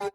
It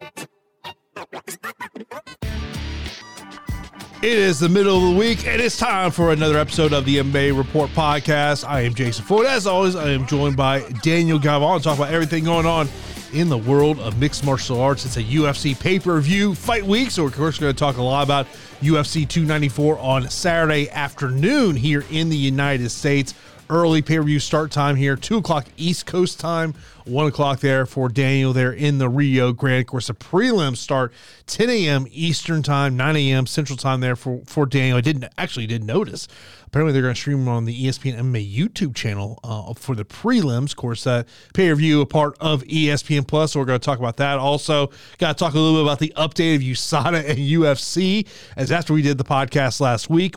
is the middle of the week, and it's time for another episode of the MMA Report podcast. I am Jason Floyd. As always, I am joined by Daniel Galvan to talk about everything going on in the world of mixed martial arts. It's a UFC pay per view fight week, so we're of course going to talk a lot about UFC 294 on Saturday afternoon here in the United States early pay per view start time here, 2 o'clock East Coast time, 1 o'clock there for Daniel there in the Rio Grande. Of course, the prelims start 10 a.m. Eastern time, 9 a.m. Central time there for, for Daniel. I didn't actually did notice. Apparently, they're going to stream on the ESPN MMA YouTube channel uh, for the prelims. Of course, that pay per view, a part of ESPN Plus. So we're going to talk about that. Also, got to talk a little bit about the update of USADA and UFC, as after we did the podcast last week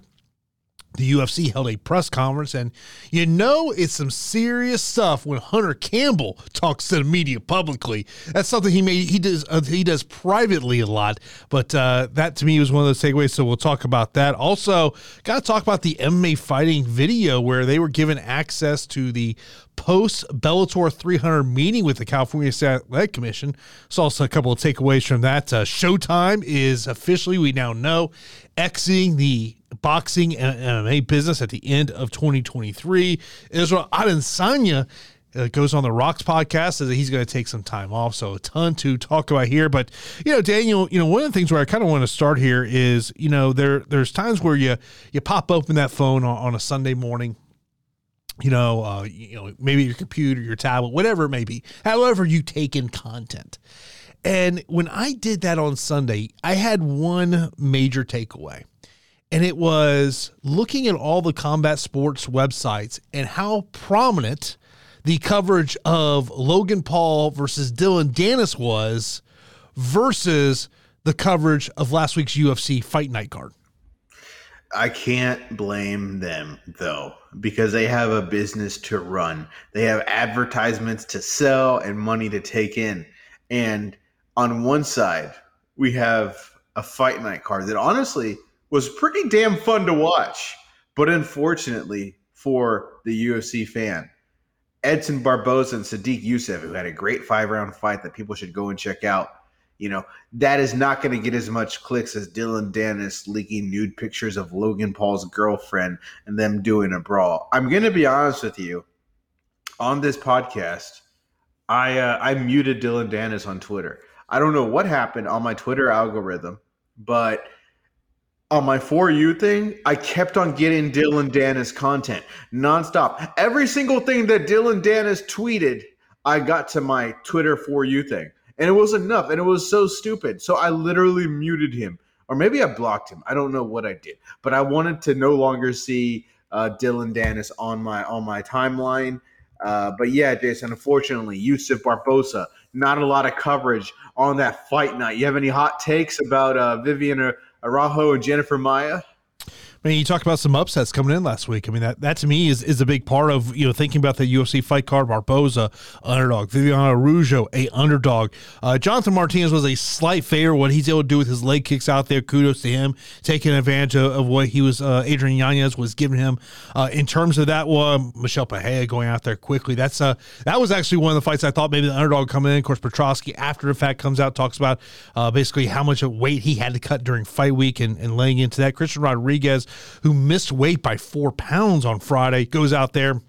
the UFC held a press conference, and you know it's some serious stuff when Hunter Campbell talks to the media publicly. That's something he made he does uh, he does privately a lot, but uh, that to me was one of those takeaways. So we'll talk about that. Also, got to talk about the MMA fighting video where they were given access to the post Bellator 300 meeting with the California State Athletic Commission. So also a couple of takeaways from that. Uh, Showtime is officially we now know exiting the boxing and MMA business at the end of 2023. Israel Adesanya uh, goes on the Rocks podcast says that he's going to take some time off. So a ton to talk about here. But you know, Daniel, you know, one of the things where I kind of want to start here is you know there there's times where you you pop open that phone on, on a Sunday morning. You know, uh, you know, maybe your computer, your tablet, whatever it may be. However, you take in content. And when I did that on Sunday, I had one major takeaway and it was looking at all the combat sports websites and how prominent the coverage of Logan Paul versus Dillon Danis was versus the coverage of last week's UFC fight night card. I can't blame them though, because they have a business to run. They have advertisements to sell and money to take in. And on one side, we have a fight night card that honestly was pretty damn fun to watch. But unfortunately for the UFC fan, Edson Barboza and Sadiq Yusuff, who had a great five round fight that people should go and check out, you know, that is not going to get as much clicks as Dillon Danis leaking nude pictures of Logan Paul's girlfriend and them doing a brawl. I'm going to be honest with you. On this podcast, I uh, I muted Dillon Danis on Twitter. I don't know what happened on my Twitter algorithm, but – on my for you thing, I kept on getting Dillon Danis content nonstop. Every single thing that Dillon Danis tweeted, I got to my Twitter for you thing. And it was enough. And it was so stupid. So I literally muted him. Or maybe I blocked him. I don't know what I did. But I wanted to no longer see uh, Dillon Danis on my on my timeline. Uh, but yeah, Jason, unfortunately, Yusuff Barboza not a lot of coverage on that fight night. You have any hot takes about uh, Viviane Araujo and Jennifer Maia. I mean, you talked about some upsets coming in last week. I mean, that, that to me is, is a big part of, you know, thinking about the UFC fight card. Barboza, underdog. Viviane Araujo, a underdog. Uh, Jonathan Martinez was a slight favorite. What he's able to do with his leg kicks out there, kudos to him, taking advantage of, of what he was, uh, Adrian Yanez was giving him. Uh, in terms of that one, Michel Pereira going out there quickly. That's uh, That was actually one of the fights I thought maybe the underdog coming in. Of course, Petroski, after the fact, comes out, talks about uh, basically how much weight he had to cut during fight week and, and laying into that. Christian Rodriguez who missed weight by four pounds on Friday, goes out there.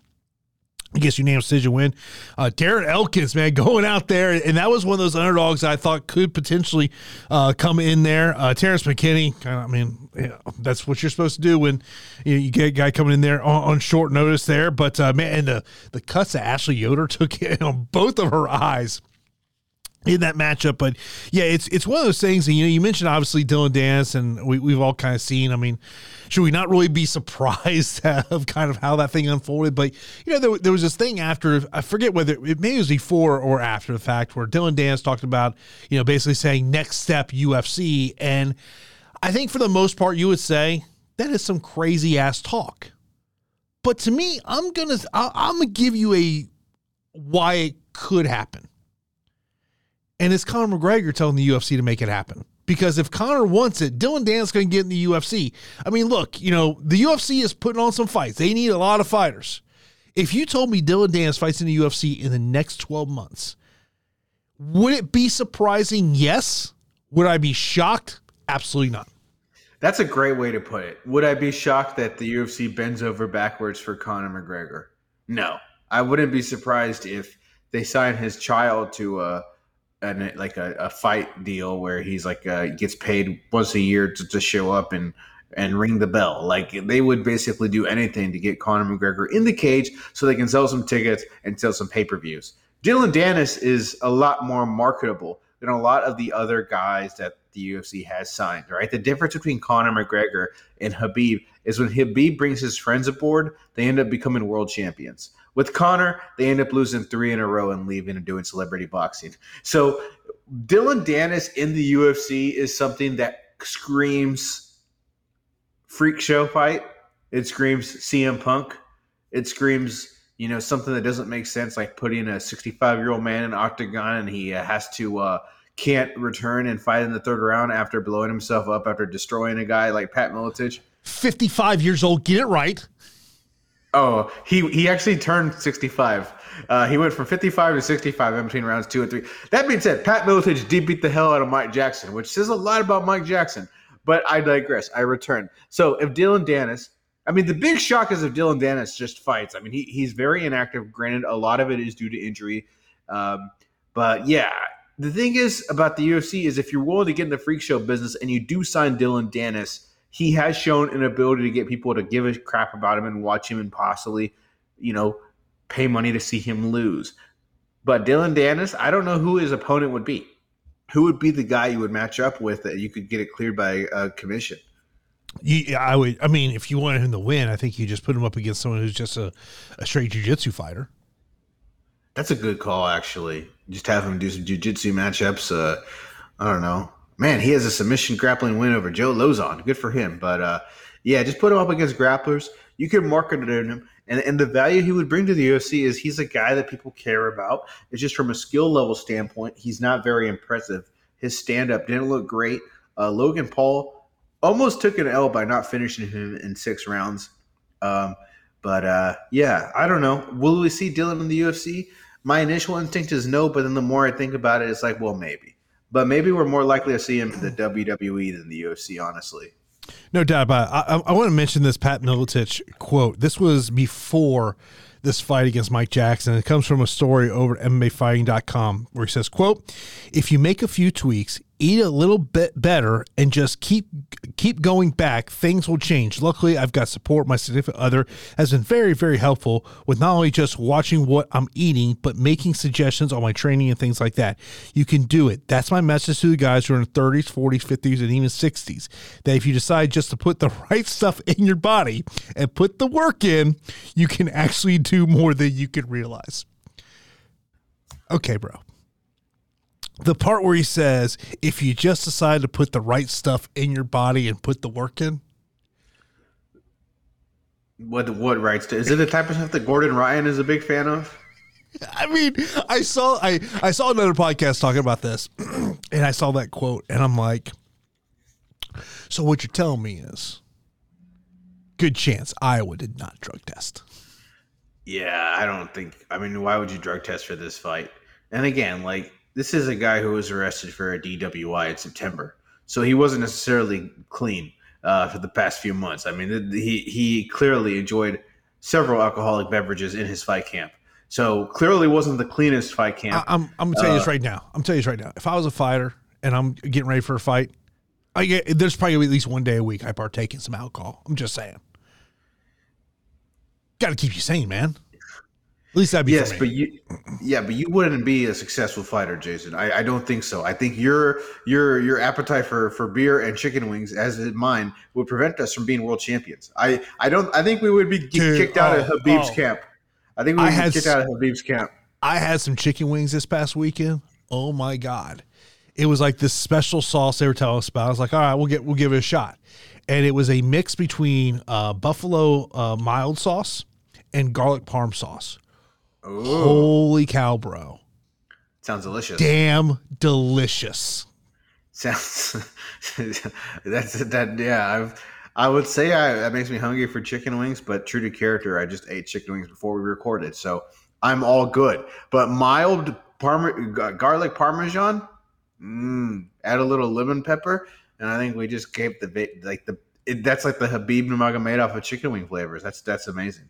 I guess you name decision win. Uh, Darren Elkins, man, going out there, and that was one of those underdogs I thought could potentially uh, come in there. Uh, Terrence McKinney, I mean, that's what you're supposed to do when you, know, you get a guy coming in there on, on short notice there. But uh, man, and the the cuts that Ashley Yoder took on both of her eyes in that matchup. But yeah, it's it's one of those things. And you know, you mentioned obviously Dillon Danis, and we, we've all kind of seen. I mean, should we not really be surprised of kind of how that thing unfolded? But you know, there, there was this thing after I forget whether it maybe it was before or after the fact where Dillon Danis talked about you know basically saying next step UFC, and I think for the most part you would say that is some crazy ass talk. But to me, I'm gonna I'm gonna give you a why it could happen and it's Conor McGregor telling the UFC to make it happen. Because if Conor wants it, Dillon Danis going to get in the UFC. I mean, look, you know, the UFC is putting on some fights. They need a lot of fighters. If you told me Dillon Danis fights in the UFC in the next 12 months, Would it be surprising? Yes. Would I be shocked? Absolutely not. That's a great way to put it. Would I be shocked that the UFC bends over backwards for Conor McGregor? No. I wouldn't be surprised if they sign his child to a an, like a, a fight deal where he's like uh, gets paid once a year to, to show up and and ring the bell. Like they would basically do anything to get Conor McGregor in the cage so they can sell some tickets and sell some pay per views. Dillon Danis is a lot more marketable than a lot of the other guys that the UFC has signed, right? The difference between Conor McGregor and Habib is when Habib brings his friends aboard, they end up becoming world champions. With Conor, they end up losing three in a row and leaving and doing celebrity boxing. So Dillon Danis in the UFC is something that screams freak show fight. It screams CM Punk. It screams, you know, something that doesn't make sense, like putting a 65 year old man in octagon and he uh, has to uh, can't return and fight in the third round after blowing himself up after destroying a guy like Pat Miletich. 55 years old, get it right. Oh, he he actually turned 65. Uh, he went from 55 to 65 in between rounds two and three. That being said, Pat Miletich did beat the hell out of Mike Jackson, which says a lot about Mike Jackson. But I digress. I return. So if Dillon Danis, I mean, the big shock is if Dillon Danis just fights. I mean, he, he's very inactive. Granted, a lot of it is due to injury. Um, but yeah, the thing is about the UFC is if you're willing to get in the freak show business and you do sign Dillon Danis, he has shown an ability to get people to give a crap about him and watch him and possibly, you know, pay money to see him lose. But Dillon Danis, I don't know who his opponent would be. Who would be the guy you would match up with that you could get it cleared by a commission? You, I would. I mean, if you wanted him to win, I think you just put him up against someone who's just a, a straight jiu-jitsu fighter. That's a good call, actually. Just have him do some jiu-jitsu matchups. Uh, I don't know man, he has a submission grappling win over Joe Lauzon. Good for him. But uh, yeah, just put him up against grapplers. You can market it in him. And, and the value he would bring to the UFC is he's a guy that people care about. It's just from a skill level standpoint, he's not very impressive. His stand up didn't look great. Uh, Logan Paul almost took an L by not finishing him in six rounds. Um, but uh, yeah, I don't know. Will we see Dillon in the UFC? My initial instinct is no, but then the more I think about it, it's like, well, maybe. But maybe we're more likely to see him in the WWE than the UFC, honestly. No doubt about it. I, I want to mention this Pat Miletich quote. This was before this fight against Mike Jackson. It comes from a story over at MMAfighting.com where he says, quote, if you make a few tweaks, eat a little bit better and just keep keep going back. Things will change. Luckily i've got support. My significant other has been very very helpful with not only just watching what i'm eating but making suggestions on my training and things like that. You can do it. That's my message to the guys who are in 30s 40s 50s and even 60s that if you decide just to put the right stuff in your body and put the work in you can actually do more than you can realize. Okay bro the part where he says, if you just decide to put the right stuff in your body and put the work in. What what rights to, is it the type of stuff that Gordon Ryan is a big fan of? I mean, I saw I I saw another podcast talking about this, and I saw that quote, and I'm like, so what you're telling me is, good chance Iowa did not drug test. Yeah, I don't think. I mean, why would you drug test for this fight? And again, like this is a guy who was arrested for a DWI in September, so he wasn't necessarily clean uh, for the past few months. I mean, he he clearly enjoyed several alcoholic beverages in his fight camp. So clearly wasn't the cleanest fight camp. I, am I'm, I'm gonna tell you uh, this right now. I'm telling you this right now. If I was a fighter and I'm getting ready for a fight, I get there's probably at least one day a week I partake in some alcohol. I'm just saying. Got to keep you sane, man. At least that'd be yes, but you, yeah, but you wouldn't be a successful fighter, Jason. I, I don't think so. I think your your your appetite for for beer and chicken wings, as in mine, would prevent us from being world champions. I I don't. I think we would be Dude, kicked out oh, of Habib's oh. camp. I think we would be kicked out of Habib's camp. I had some chicken wings this past weekend. Oh my god, it was like this special sauce they were telling us about. I was like, all right, we'll get we'll give it a shot, and it was a mix between uh, buffalo uh, mild sauce and garlic parm sauce Ooh. Holy cow, bro. Sounds delicious. Damn delicious. Sounds that's that yeah, I've I would say I, that makes me hungry for chicken wings, but true to character, I just ate chicken wings before we recorded. So I'm all good. But mild parma, garlic parmesan. Mm, add a little lemon pepper, and I think we just gave the like the it, that's like the Khabib Nurmagomedov of chicken wing flavors. That's that's amazing.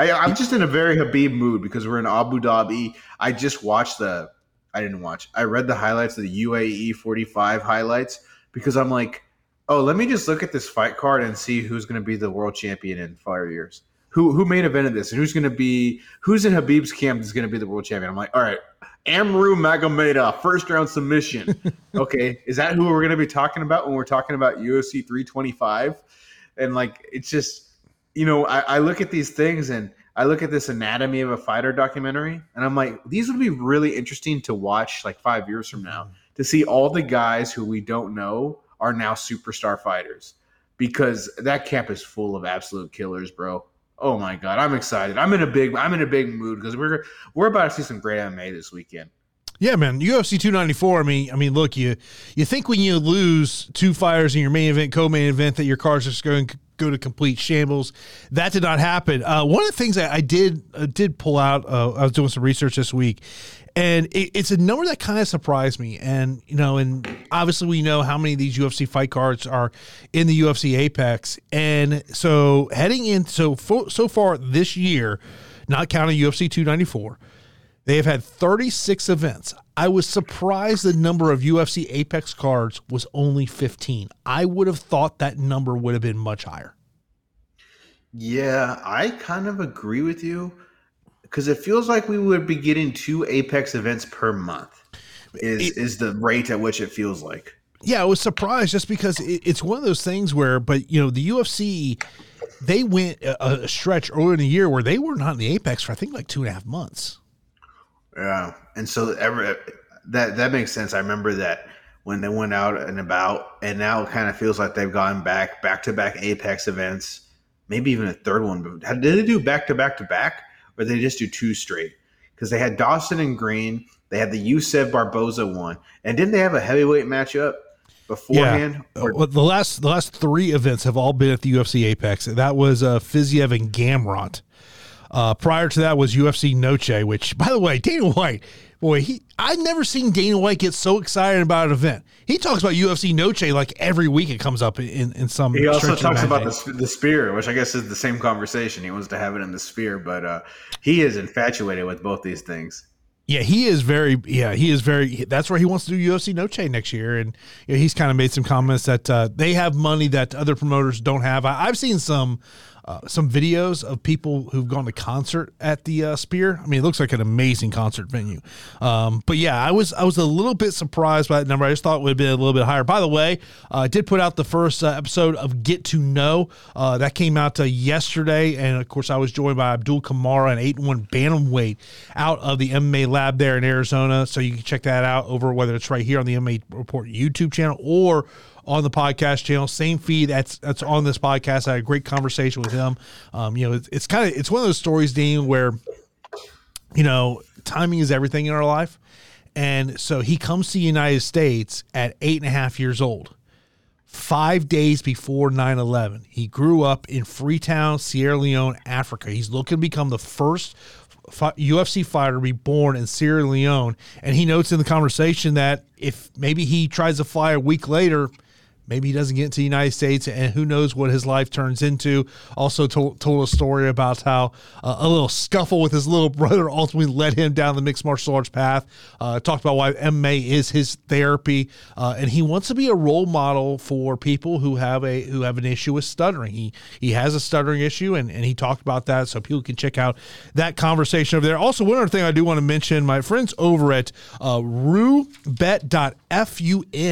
I, I'm just in a very Habib mood because we're in Abu Dhabi. I just watched the. I didn't watch. I read the highlights of the UAE 45 highlights because I'm like, oh, let me just look at this fight card and see who's going to be the world champion in five years. Who who made event of this and who's going to be who's in Habib's camp is going to be the world champion. I'm like, all right, Amru Magomedov, first round submission. okay, is that who we're going to be talking about when we're talking about UFC 325? And like, it's just, you know, I, I look at these things and I look at this anatomy of a fighter documentary, and I'm like, these would be really interesting to watch like five years from now to see all the guys who we don't know are now superstar fighters because that camp is full of absolute killers, bro. Oh my god, I'm excited. I'm in a big I'm in a big mood because we're we're about to see some great MMA this weekend. Yeah, man. UFC 294. I mean, I mean, look, you you think when you lose two fighters in your main event, co-main event, that your car's just going go to complete shambles. That did not happen. Uh, one of the things I, I did uh, did pull out. Uh, I was doing some research this week, and it, it's a number that kind of surprised me. And you know, and obviously we know how many of these UFC fight cards are in the UFC Apex, and so heading in so so far this year, not counting UFC 294. They have had 36 events. I was surprised the number of UFC Apex cards was only 15. I would have thought that number would have been much higher. Yeah, I kind of agree with you because it feels like we would be getting two Apex events per month. Is it, is the rate at which it feels like? Yeah, I was surprised just because it, it's one of those things where, but you know, the UFC they went a, a stretch earlier in the year where they were not in the Apex for I think like two and a half months. Yeah, and so every that that makes sense. I remember that when they went out and about, and now it kind of feels like they've gone back back to back Apex events, maybe even a third one. But did they do back to back to back? or they just do two straight? Because they had Dawson and Green, they had the Yusuff Barboza one, and didn't they have a heavyweight matchup? beforehand? Yeah. Or- well, the last the last three events have all been at the UFC Apex. That was uh, Fiziev and Gamrot. Uh, prior to that was UFC Noche, which, by the way, Dana White boy, he I've never seen Dana White get so excited about an event. He talks about UFC Noche like every week it comes up in, in some. He also talks about the, the Sphere, which I guess is the same conversation. He wants to have it in the Sphere, but uh, he is infatuated with both these things. Yeah, he is very. Yeah, he is very. That's where he wants to do UFC Noche next year, and you know, he's kind of made some comments that uh, they have money that other promoters don't have. I, I've seen some uh, some videos of people who've gone to concert at the uh, Sphere. I mean, it looks like an amazing concert venue. Um, but yeah, I was I was a little bit surprised by that number. I just thought it would been a little bit higher. By the way, uh, I did put out the first uh, episode of Get to Know uh, that came out yesterday, and of course, I was joined by Abdul Kamara, an eight one bantamweight out of the MMA lab there in Arizona. So you can check that out over whether it's right here on the MMA Report YouTube channel or on the podcast channel. Same feed that's that's on this podcast. I had a great conversation with him. Um, you know, it's, it's kind of it's one of those stories, Dean, where you know timing is everything in our life, and so he comes to the United States at eight and a half years old. Five days before 9 11, he grew up in Freetown, Sierra Leone, Africa. He's looking to become the first UFC fighter to be born in Sierra Leone. And he notes in the conversation that if maybe he tries to fly a week later, Maybe he doesn't get into the United States, and who knows what his life turns into. Also, told, told a story about how uh, a little scuffle with his little brother ultimately led him down the mixed martial arts path. Uh, talked about why MMA is his therapy, uh, and he wants to be a role model for people who have a who have an issue with stuttering. He he has a stuttering issue, and, and he talked about that, so people can check out that conversation over there. Also, one other thing I do want to mention: my friends over at uh, Roobet.fun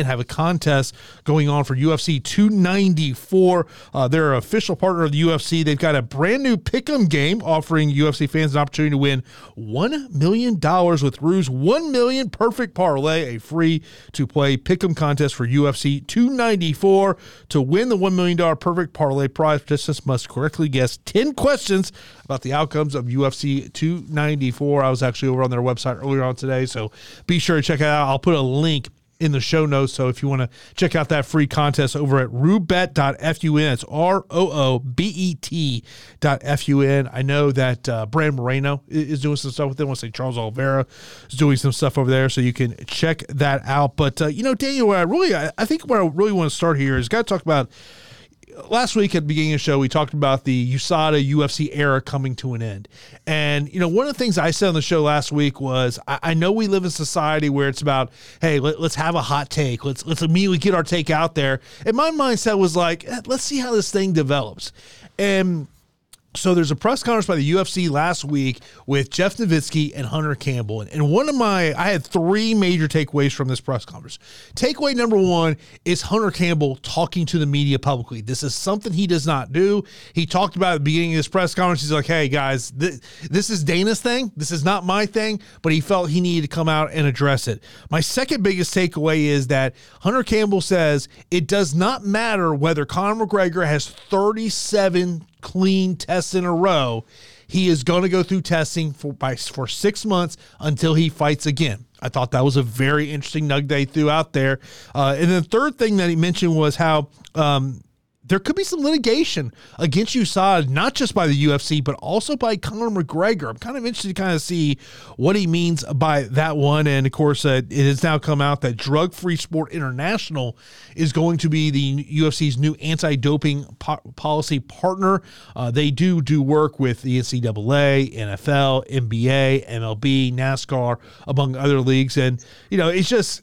have a contest going on for UFC 294. Uh, they're an official partner of the UFC. They've got a brand new pick'em game offering UFC fans an opportunity to win $1 million with Rue's 1 million perfect parlay, a free to play pick'em contest for UFC 294. To win the $1 million perfect parlay prize, participants must correctly guess 10 questions about the outcomes of UFC 294. I was actually over on their website earlier on today, so be sure to check it out. I'll put a link in the show notes. So if you want to check out that free contest over at roobet.fun, it's R O O B E T dot. I know that uh, Brandon Moreno is doing some stuff with them. I want to say Charles Oliveira is doing some stuff over there. So you can check that out. But, uh, you know, Daniel, I really, I, I think where I really want to start here is got to talk about last week at the beginning of the show, we talked about the USADA UFC era coming to an end. And, you know, one of the things I said on the show last week was I, I know we live in a society where it's about, hey, let, us have a hot take. Let's let's immediately get our take out there. And my mindset was like, eh, let's see how this thing develops. And so there's a press conference by the UFC last week with Jeff Novitzky and Hunter Campbell. And one of my, I had three major takeaways from this press conference. Takeaway number one is Hunter Campbell talking to the media publicly. This is something he does not do. He talked about at the beginning of this press conference. He's like, hey, guys, th- this is Dana's thing. This is not my thing. But he felt he needed to come out and address it. My second biggest takeaway is that Hunter Campbell says it does not matter whether Conor McGregor has 37 clean tests in a row, he is going to go through testing for by for six months until he fights again. I thought that was a very interesting nugget they threw out there. Uh, and the third thing that he mentioned was how um, there could be some litigation against USADA, not just by the UFC, but also by Conor McGregor. I'm kind of interested to kind of see what he means by that one. And of course, uh, it has now come out that Drug Free Sport International is going to be the UFC's new anti doping po- policy partner. Uh, they do do work with the NCAA, NFL, NBA, MLB, NASCAR, among other leagues. And, you know, it's just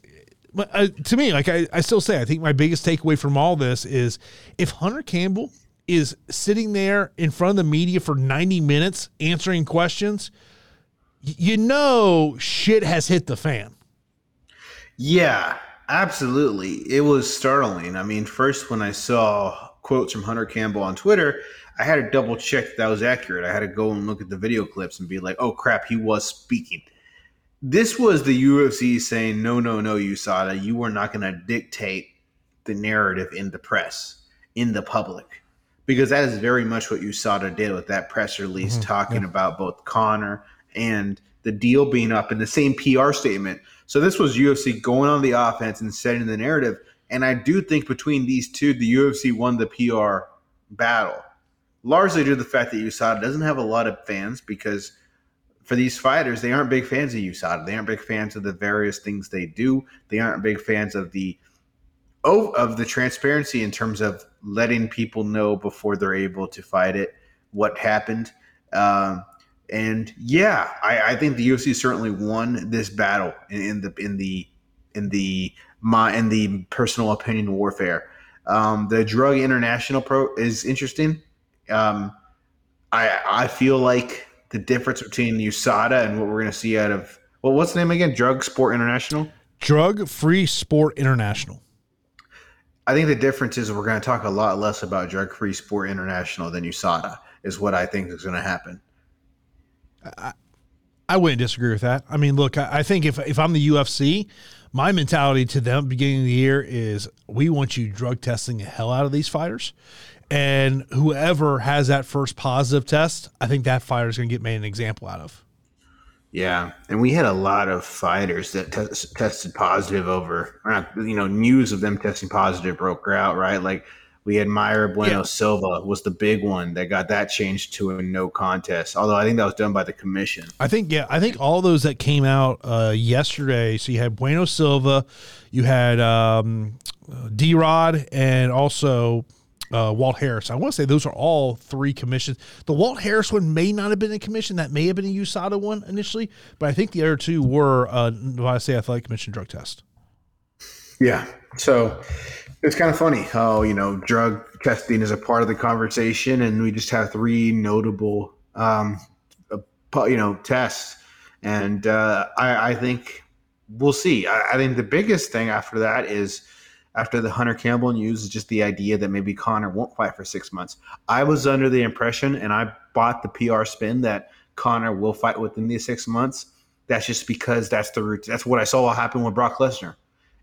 uh, to me, like I, I still say, I think my biggest takeaway from all this is if Hunter Campbell is sitting there in front of the media for 90 minutes answering questions, you know shit has hit the fan. Yeah, absolutely. It was startling. I mean, first when I saw quotes from Hunter Campbell on Twitter, I had to double check that, that was accurate. I had to go and look at the video clips and be like, "Oh crap, he was speaking." This was the UFC saying, no, no, no, USADA, you are not going to dictate the narrative in the press, in the public. Because that is very much what USADA did with that press release, mm-hmm. talking yeah. about both Conor and the deal being up in the same PR statement. So this was UFC going on the offense and setting the narrative. And I do think between these two, the UFC won the PR battle, largely due to the fact that USADA doesn't have a lot of fans because – for these fighters, they aren't big fans of USADA. They aren't big fans of the various things they do. They aren't big fans of the of the transparency in terms of letting people know before they're able to fight it what happened. Um, and yeah, I, I, think the UFC certainly won this battle in, in the in the in the my in the personal opinion warfare. Um, the drug international pro is interesting. Um, I I feel like the difference between USADA and what we're going to see out of well, what's the name again? Drug Sport International. Drug Free Sport International. I think the difference is we're going to talk a lot less about Drug Free Sport International than USADA is what I think is going to happen. I, I wouldn't disagree with that. I mean, look, I, I think if if I'm the UFC, my mentality to them beginning of the year is we want you drug testing the hell out of these fighters and whoever has that first positive test, I think that fighter is going to get made an example out of. Yeah, and we had a lot of fighters that t- tested positive over, not, you know, news of them testing positive broke out, right? Like we had Mayra Bueno yeah. Silva was the big one that got that changed to a no contest. Although I think that was done by the commission. I think yeah, I think all those that came out uh, yesterday. So you had Bueno Silva, you had um, D Rod, and also uh, Walt Harris. I want to say those are all three commissions. The Walt Harris one may not have been a commission. That may have been a USADA one initially, but I think the other two were uh, Nevada State Athletic Commission drug test. Yeah. So it's kind of funny how, you know, drug testing is a part of the conversation and we just have three notable, um, uh, you know, tests. And uh, I, I think we'll see. I, I think the biggest thing after that is – after the Hunter Campbell news is just the idea that maybe Conor won't fight for six months. I was under the impression, and I bought the PR spin that Conor will fight within these six months. That's just because that's the route. That's what I saw happen with Brock Lesnar.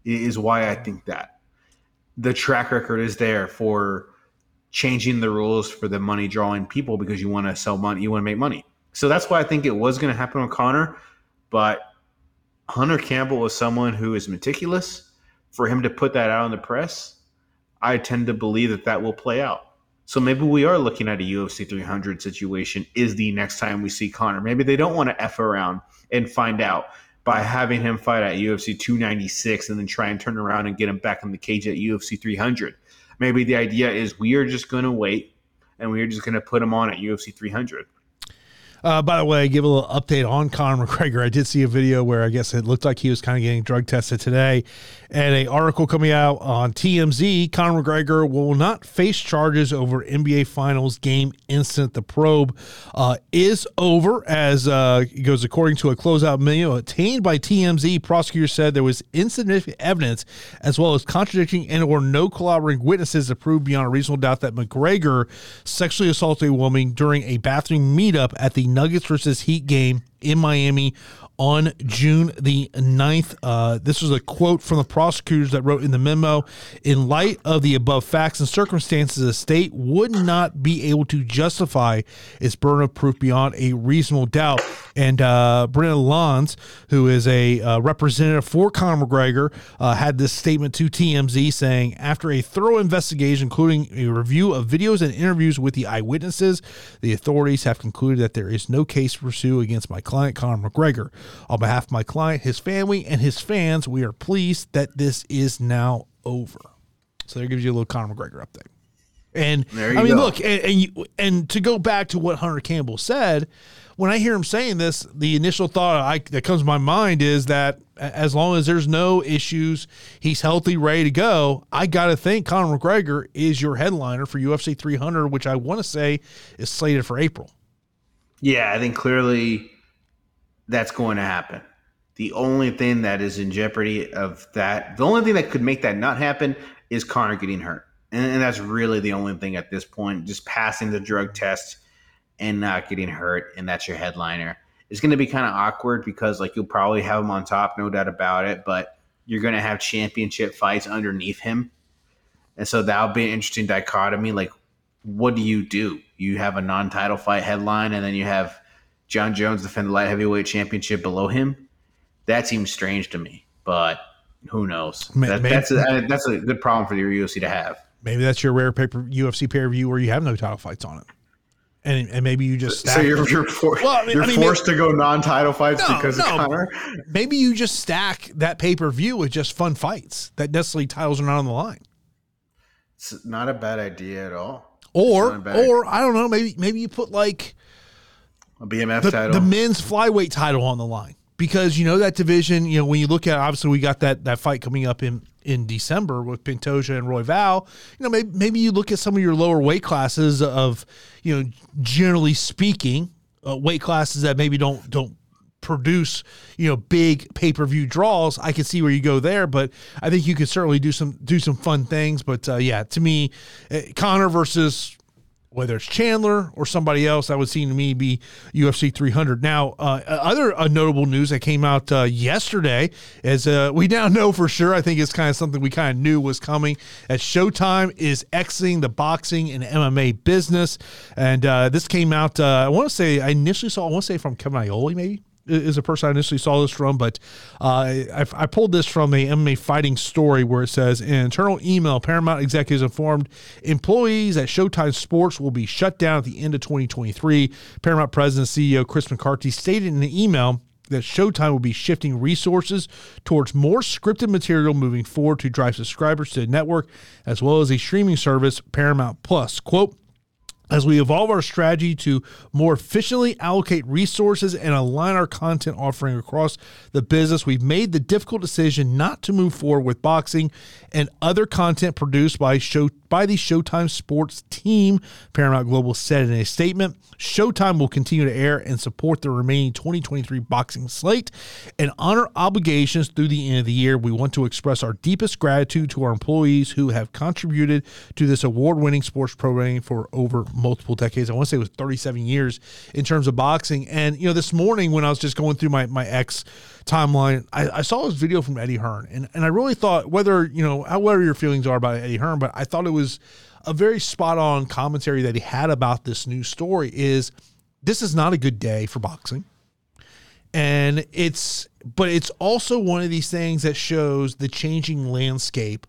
Is why I think that the track record is there for changing the rules for the money drawing people because you want to sell money, you want to make money. So that's why I think it was going to happen with Conor, But Hunter Campbell was someone who is meticulous for him to put that out in the press, I tend to believe that that will play out. So maybe we are looking at a UFC 300 situation. Is the next time we see Conor? Maybe they don't want to f around and find out by having him fight at UFC 296 and then try and turn around and get him back in the cage at UFC 300. Maybe the idea is we are just going to wait and we are just going to put him on at UFC 300. Uh, by the way, give a little update on Conor McGregor. I did see a video where I guess it looked like he was kind of getting drug tested today, and a article coming out on TMZ. Conor McGregor will not face charges over NBA Finals game incident. The probe uh, is over, as uh, it goes according to a closeout memo obtained by TMZ. Prosecutors said there was insignificant evidence, as well as contradicting and or no corroborating witnesses to prove beyond a reasonable doubt that McGregor sexually assaulted a woman during a bathroom meetup at the Nuggets versus Heat game in Miami on June the 9th. Uh, this was a quote from the prosecutors that wrote in the memo In light of the above facts and circumstances, the state would not be able to justify its burden of proof beyond a reasonable doubt. And uh, Lons, who is a uh, representative for Conor McGregor, uh, had this statement to TMZ saying, after a thorough investigation, including a review of videos and interviews with the eyewitnesses, the authorities have concluded that there is no case to pursue against my client, Conor McGregor. On behalf of my client, his family, and his fans, we are pleased that this is now over. So there gives you a little Conor McGregor update. And I mean, go. look, and and, you, and to go back to what Hunter Campbell said, when I hear him saying this, the initial thought I, that comes to my mind is that as long as there's no issues, he's healthy, ready to go. I got to think Conor McGregor is your headliner for UFC 300, which I want to say is slated for April. Yeah, I think clearly that's going to happen. The only thing that is in jeopardy of that, the only thing that could make that not happen is Conor getting hurt. And, and that's really the only thing at this point. Just passing the drug test and not getting hurt, and that's your headliner. It's going to be kind of awkward because, like, you'll probably have him on top, no doubt about it, but you're going to have championship fights underneath him. And so that'll be an interesting dichotomy. Like, what do you do? You have a non title fight headline, and then you have Jon Jones defend the light heavyweight championship below him. That seems strange to me, but who knows? That, that's a, that's a good problem for the UFC to have. Maybe that's your rare paper UFC pay per view where you have no title fights on it. And, and maybe you just so you're, you're, for, well, I mean, you're I mean, forced maybe, to go non-title fights no, because no, of Conor. Maybe you just stack that pay per view with just fun fights that necessarily titles are not on the line. It's not a bad idea at all. Or or idea. I don't know. Maybe maybe you put like a BMF the, title, the men's flyweight title on the line because you know that division. You know when you look at obviously we got that that fight coming up in in December with Pantoja and Royval. You know maybe maybe you look at some of your lower weight classes of you know generally speaking uh, weight classes that maybe don't don't produce you know big pay-per-view draws i can see where you go there but i think you could certainly do some do some fun things but uh, yeah to me uh, conor versus whether it's Chandler or somebody else, that would seem to me be UFC 300. Now, uh, other uh, notable news that came out uh, yesterday is uh, we now know for sure. I think it's kind of something we kind of knew was coming. As Showtime is exiting the boxing and MMA business, and uh, this came out. Uh, I want to say I initially saw. I want to say from Kevin Iole, maybe is a person I initially saw this from, but uh, I, I, pulled this from a MMA fighting story where it says in internal email, Paramount executives informed employees at Showtime Sports will be shut down at the end of 2023. Paramount President CEO Chris McCarthy stated in an email that Showtime will be shifting resources towards more scripted material moving forward to drive subscribers to the network, as well as a streaming service, Paramount Plus. Quote, as we evolve our strategy to more efficiently allocate resources and align our content offering across the business, we've made the difficult decision not to move forward with boxing and other content produced by show by the Showtime Sports team, Paramount Global said in a statement. Showtime will continue to air and support the remaining 2023 boxing slate and honor obligations through the end of the year. We want to express our deepest gratitude to our employees who have contributed to this award winning sports programming for over multiple decades. I want to say it was 37 years in terms of boxing. And, you know, this morning when I was just going through my, my ex timeline, I, I, saw this video from Eddie Hearn, and, and I really thought whether you know whatever your feelings are about Eddie Hearn, but I thought it was a very spot on commentary that he had about this new story. Is this is not a good day for boxing, And it's, but it's also one of these things that shows the changing landscape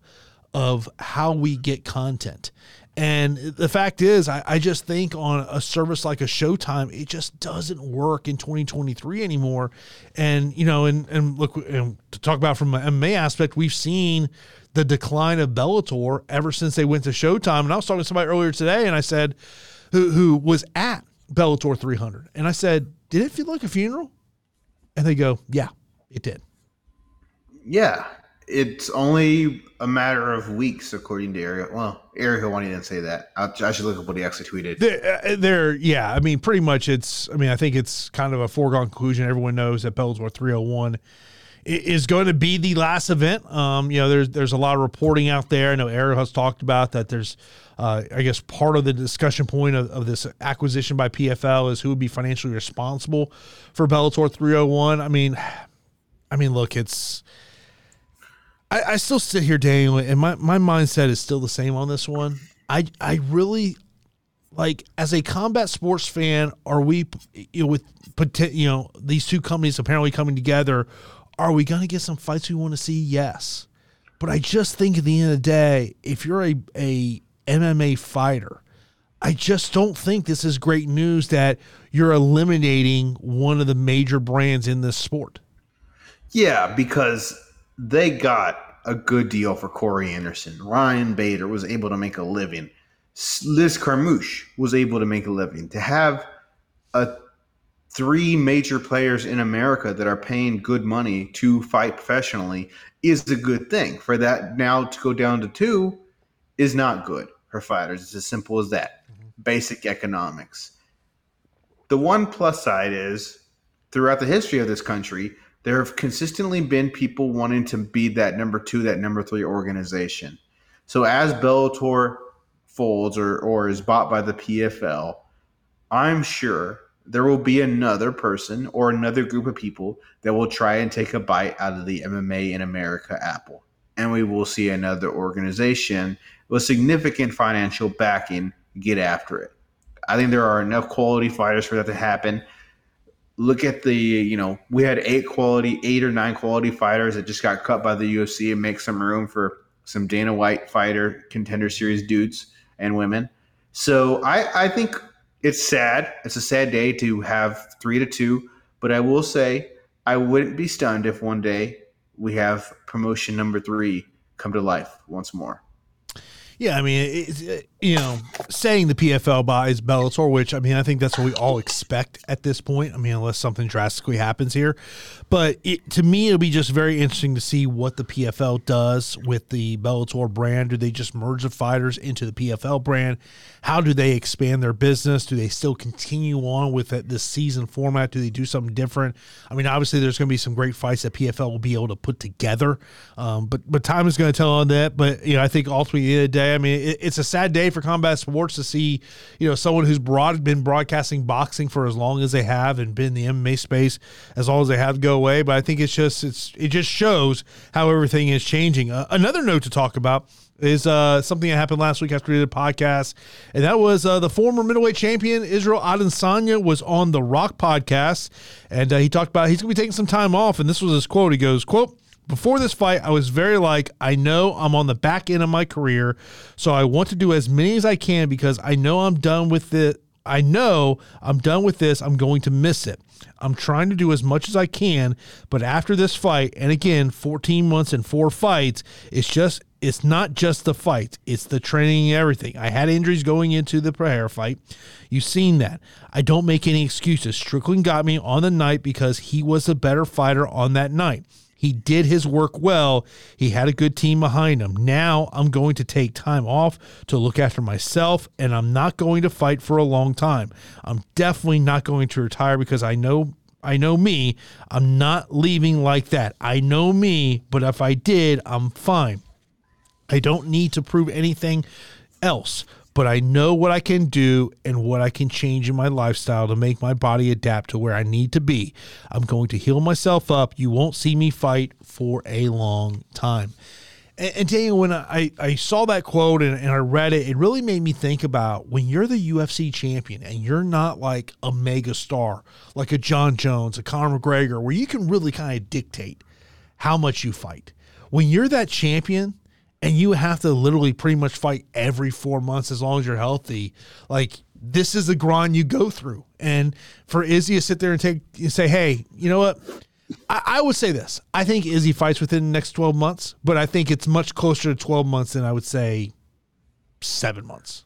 of how we get content. And the fact is, I, I, just think on a service like a Showtime, it just doesn't work in 2023 anymore. And, you know, and, and look, and to talk about from an MMA aspect, we've seen the decline of Bellator ever since they went to Showtime. And I was talking to somebody earlier today, and I said, who, who was at Bellator 300. And I said, Did it feel like a funeral? And they go, Yeah, it did. Yeah. It's only a matter of weeks, according to Ariel. Well, Ariel Helwani didn't say that. I, I, should look up what he actually tweeted. Uh, yeah. I mean, pretty much it's, I mean, I think it's kind of a foregone conclusion. Everyone knows that Bellator 301 is going to be the last event. Um, you know, there's there's a lot of reporting out there. I know Ariel has talked about that. There's, uh, I guess, part of the discussion point of, of this acquisition by PFL is who would be financially responsible for Bellator 301. I mean, I mean, look, it's. I, I still sit here, Daniel, and my, my mindset is still the same on this one. I I really like as a combat sports fan, are we you know with you know these two companies apparently coming together? Are we going to get some fights we want to see? Yes. But I just think at the end of the day, if you're a, a MMA fighter, I just don't think this is great news that you're eliminating one of the major brands in this sport. Yeah, because they got a good deal for Corey Anderson. Ryan Bader was able to make a living. Liz Carmouche was able to make a living. To have a three major players in America that are paying good money to fight professionally is a good thing. For that now to go down to two is not good for fighters. It's as simple as that. Mm-hmm. Basic economics. The one plus side is throughout the history of this country, there have consistently been people wanting to be that number two, that number three organization. So as Bellator folds or, or is bought by the PFL, I'm sure there will be another person or another group of people that will try and take a bite out of the MMA in America apple. And we will see another organization with significant financial backing get after it. I think there are enough quality fighters for that to happen. Look at the, you know, we had eight quality, eight or nine quality fighters that just got cut by the UFC and make some room for some Dana White fighter contender series dudes and women. So I, I think it's sad. It's a sad day to have three to two, but I will say I wouldn't be stunned if one day we have promotion number three come to life once more. Yeah, I mean, it, you know, saying the PFL buys Bellator, which I mean, I think that's what we all expect at this point. I mean, unless something drastically happens here, but it, to me, it'll be just very interesting to see what the PFL does with the Bellator brand. Do they just merge the fighters into the PFL brand? How do they expand their business? Do they still continue on with this season format? Do they do something different? I mean, obviously, there's going to be some great fights that PFL will be able to put together, um, but but time is going to tell on that. But you know, I think ultimately, the, the day, I mean, it, it's a sad day for combat sports to see, you know, someone who's broad been broadcasting boxing for as long as they have and been in the MMA space as long as they have go away. But I think it's just it's it just shows how everything is changing. Uh, another note to talk about is uh, something that happened last week after we did a podcast, and that was uh, the former middleweight champion Israel Adesanya was on the Rock podcast, and uh, he talked about he's going to be taking some time off, and this was his quote. He goes, "quote." Before this fight, I was very like, I know I'm on the back end of my career, so I want to do as many as I can because I know I'm done with it. I know I'm done with this. I'm going to miss it. I'm trying to do as much as I can, but after this fight, and again, 14 months and four fights, it's just it's not just the fight, it's the training and everything. I had injuries going into the Pereira fight. You've seen that. I don't make any excuses. Strickland got me on the night because he was the better fighter on that night. He did his work well. He had a good team behind him. Now I'm going to take time off to look after myself, and I'm not going to fight for a long time. I'm definitely not going to retire because I know I know me. I'm not leaving like that. I know me, but if I did, I'm fine. I don't need to prove anything else but I know what I can do and what I can change in my lifestyle to make my body adapt to where I need to be. I'm going to heal myself up. You won't see me fight for a long time. And, and Daniel, when I, I saw that quote and, and I read it, it really made me think about when you're the UFC champion and you're not like a mega star, like a Jon Jones, a Conor McGregor, where you can really kind of dictate how much you fight. When you're that champion and you have to literally pretty much fight every four months as long as you're healthy, like this is the grind you go through. And for Izzy to sit there and take and say, hey, you know what? I, I, would say this. I think Izzy fights within the next 12 months, but I think it's much closer to 12 months than I would say seven months.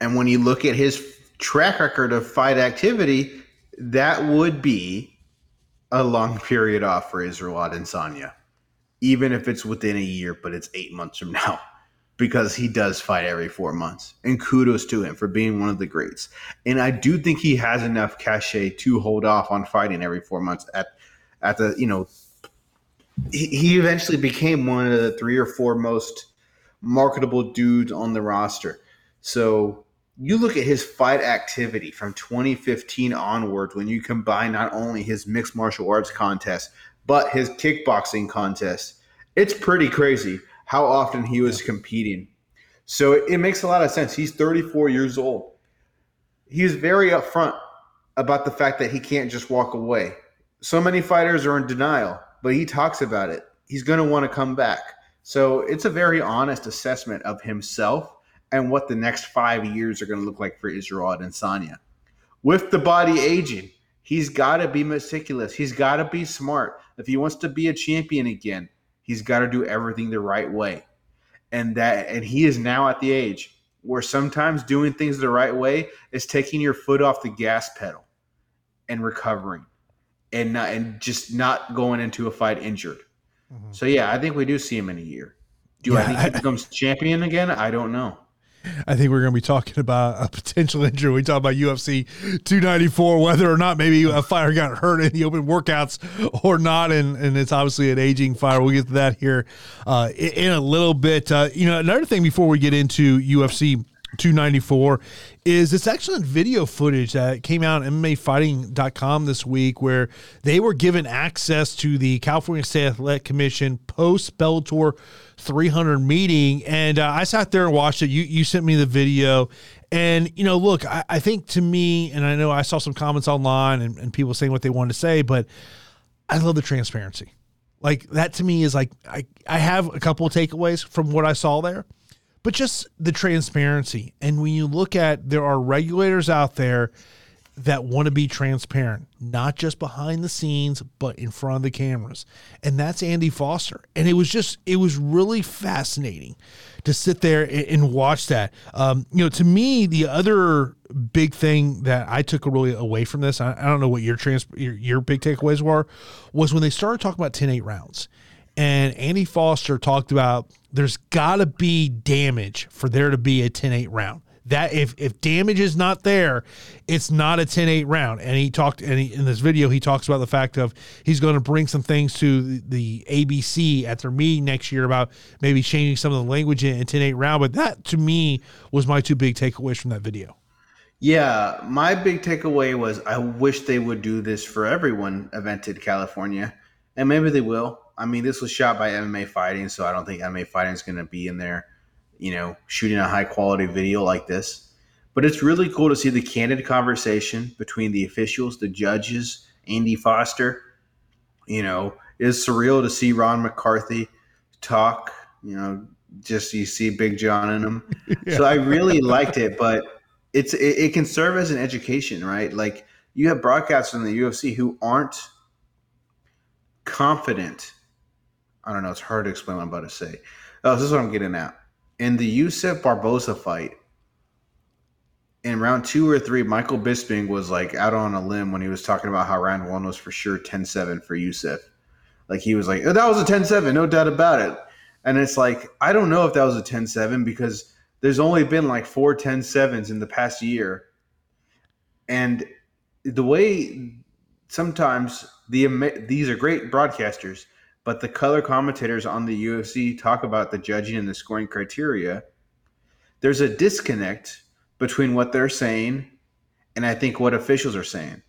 And when you look at his track record of fight activity, that would be a long period off for Israel Adesanya, even if it's within a year, but it's eight months from now because he does fight every four months. And kudos to him for being one of the greats. And I do think he has enough cachet to hold off on fighting every four months at at the you know he, he eventually became one of the three or four most marketable dudes on the roster. So you look at his fight activity from 2015 onwards when you combine not only his mixed martial arts contest but his kickboxing contest. It's pretty crazy how often he was competing. So it, it makes a lot of sense. He's 34 years old. He's very upfront about the fact that he can't just walk away. So many fighters are in denial, but he talks about it. He's going to want to come back. So it's a very honest assessment of himself and what the next five years are going to look like for Israel Adesanya. With the body aging, he's got to be meticulous. He's got to be smart. If he wants to be a champion again, He's got to do everything the right way. And that and he is now at the age where sometimes doing things the right way is taking your foot off the gas pedal and recovering and not, and just not going into a fight injured. Mm-hmm. So yeah, I think we do see him in a year. Do yeah, I think he becomes champion again? I don't know. I think we're going to be talking about a potential injury. We talk about UFC 294, whether or not maybe a fighter got hurt in the open workouts or not, and and it's obviously an aging fighter. We'll get to that here uh, in a little bit. Uh, you know, another thing before we get into UFC 294 is this excellent video footage that came out on MMAfighting.com this week where they were given access to the California State Athletic Commission post Bellator 300 meeting. And uh, I sat there and watched it. You, you sent me the video. And, you know, look, I, I think to me, and I know I saw some comments online and, and people saying what they wanted to say, but I love the transparency. Like that to me is like, I, I have a couple of takeaways from what I saw there but just the transparency. And when you look at there are regulators out there that want to be transparent, not just behind the scenes, but in front of the cameras. And that's Andy Foster. And it was just, it was really fascinating to sit there and, watch that. Um, you know, to me, the other big thing that I took really away from this, I, I don't know what your, trans, your, your big takeaways were, was when they started talking about 10 8 rounds. And Andy Foster talked about there's got to be damage for there to be a 10-8 round. That if if damage is not there, it's not a 10-8 round. And he talked and he, in this video he talks about the fact of he's going to bring some things to the, ABC at their meeting next year about maybe changing some of the language in, in 10-8 round. But that to me was my two big takeaways from that video. Yeah, my big takeaway was I wish they would do this for everyone evented California, and maybe they will. I mean, this was shot by MMA Fighting, so I don't think MMA Fighting is going to be in there, you know, shooting a high quality video like this. But it's really cool to see the candid conversation between the officials, the judges, Andy Foster. You know, it's surreal to see Ron McCarthy talk. You know, just you see Big John in him. yeah. So I really liked it, but it's it, it can serve as an education, right? Like you have broadcasters in the UFC who aren't confident I don't know. It's hard to explain what I'm about to say. Oh, this is what I'm getting at. In the Yusuff Barboza fight, in round two or three, Michael Bisping was like out on a limb when he was talking about how round one was for sure 10 7 for Yusuff. Like he was like, oh, that was a 10 7, no doubt about it. And it's like, I don't know if that was a 10 7 because there's only been like four 10 7s in the past year. And the way sometimes the these are great broadcasters but the color commentators on the UFC talk about the judging and the scoring criteria. There's a disconnect between what they're saying and I think what officials are saying.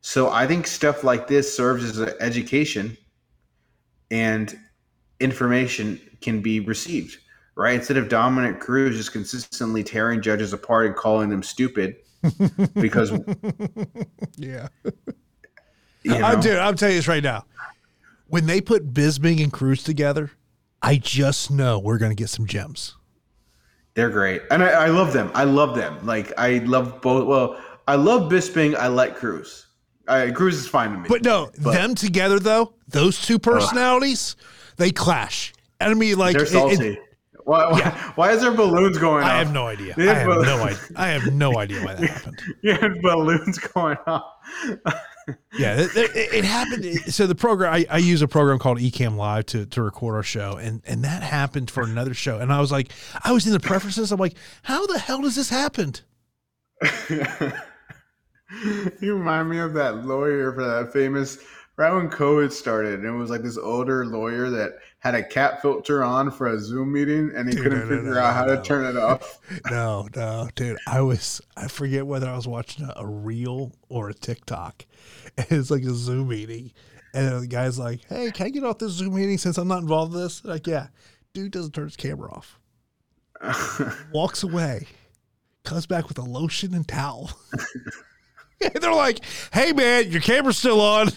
So I think stuff like this serves as an education. And information can be received, right? Instead of Dominic Cruz just consistently tearing judges apart and calling them stupid because yeah. you know, I'm, dude, I'm telling you this right now. When they put Bisping and Cruz together, I just know we're going to get some gems. they're great, and I, I love them. I love them. Like I love both. Well, I love Bisping. I like Cruz. I, Cruz is fine to me. But no, But- them together though, those two personalities, they clash. And I mean, like, they're it- it- salty. why, why, why is there balloons going I off? have no idea. I have no idea. I have no idea why that happened. Yeah, balloons going off. Yeah, it, it, it happened. So the program, I, I use a program called Ecamm Live to, to record our show, and and that happened for another show. And I was like, I was in the preferences. I'm like, how the hell does this happen? you remind me of that lawyer for that famous right when COVID started, and it was like this older lawyer that had a cat filter on for a Zoom meeting, and he Dude, couldn't no, figure no, out how no. to turn it off. No, no, dude. I was I forget whether I was watching a, a reel or a TikTok. And it's like a Zoom meeting. And the guy's like, Hey, can I get off this Zoom meeting since I'm not involved in this? Like, yeah. Dude doesn't turn his camera off. Walks away. Comes back with a lotion and towel. and they're like, Hey man, your camera's still on.